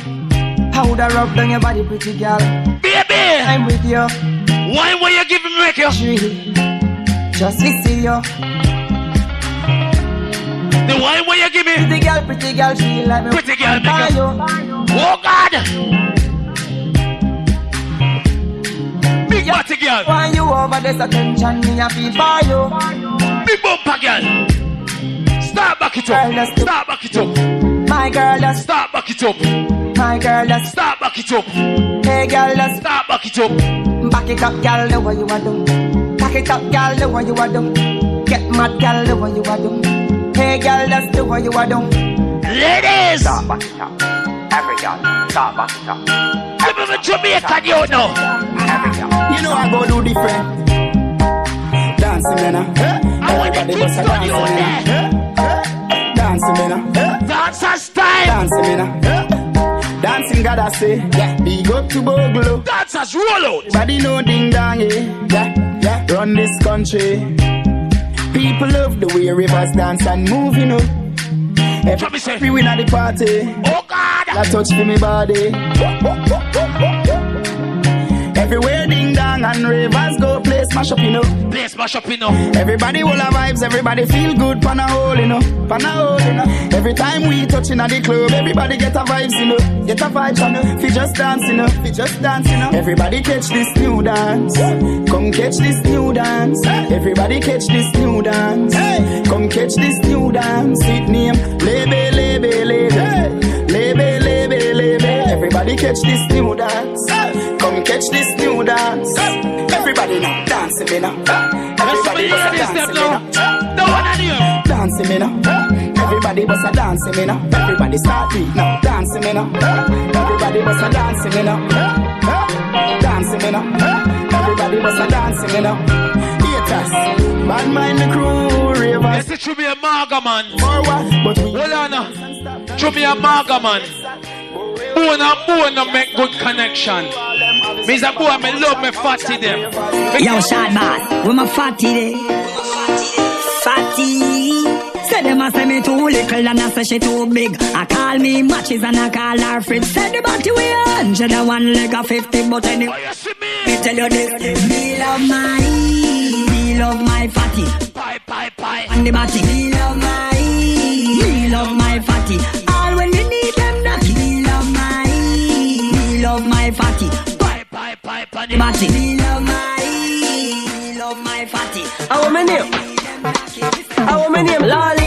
How would I rub down your body, pretty girl? Baby. I'm with you. Why will you give me make you? Just see you. The wine will you give me? Pretty girl, pretty girl, she like me. Pretty girl, make you. Oh God. Big body girl. Want you over this attention, me a feel for you. Big bumper girl. Start back it up. Start back it up. My girl, that's Start back it up. my girl, that's Start back it up. hey girl, that's Start back it up. back it up, girl, the way you are do. Back it up, girl, the way you are doing. Get mad, girl, the way you are do. Hey girl, that's the way you are do. Ladies. Top, back it up. Africa, top, back it up. The Jamaican you know. You know I go do different. Dancing, man. Ah. I want the Everybody kids bust a to dancing, you there. Dancing, man. Dancers time. Ah. Dancing, man. Ah. Dancing, God, I say. Yeah. Big up to Bogle. Dancers roll out. Everybody know ding dong, yeah. Yeah, yeah. Run this country. People love the way rivers dance and move, you know. What say? Every win at the party. Oh God. That touch for me body. Oh, oh, oh, Everywhere ding dong and ravers go play smash up, you know. Place mash up, you know. Everybody will have vibes, everybody feel good, pan a hole, you know. Pan a hole, you know. Every time we touch in at the club, everybody get a vibes, you know. Get a vibe, you know. Fi just dance, you know. Fi just dance, you know. Everybody catch this new dance. Come catch this new dance. Everybody catch this new dance. Come catch this new dance. It name Lebe, Lebe, Lebe. Lebe, Lebe, Lebe. Everybody catch this new dance. Come catch this new dance. Everybody now dancing me now. Everybody bust a dancing me now. now. No one. Dancing me now. Everybody bust a dancing me now. Everybody start beat now. Dancing me now. Everybody bust a dancing me now. Dancing me now. Everybody bust a dancing me now. Haters, bad mind the crew, ravers. Yes, it should be a maga man. For what? But we Hold on. Should be a maga man. Bone and bone and make good connection. Means a boy, me love me fatty them. Yo, shot boss, with my fatty day. Fatty. Say them a say me too little and I say she too big. I call me matches and I call her Fritz. Said the body we hundred and one leg of fifty, but anyway, me tell you this. Me love my, me love my fatty. Pie, pie, pie. And the body. Me love my, me love my fatty. fatty. Bye, bye, bye, bye, body. Me love my, me love my fatty. How many? How many?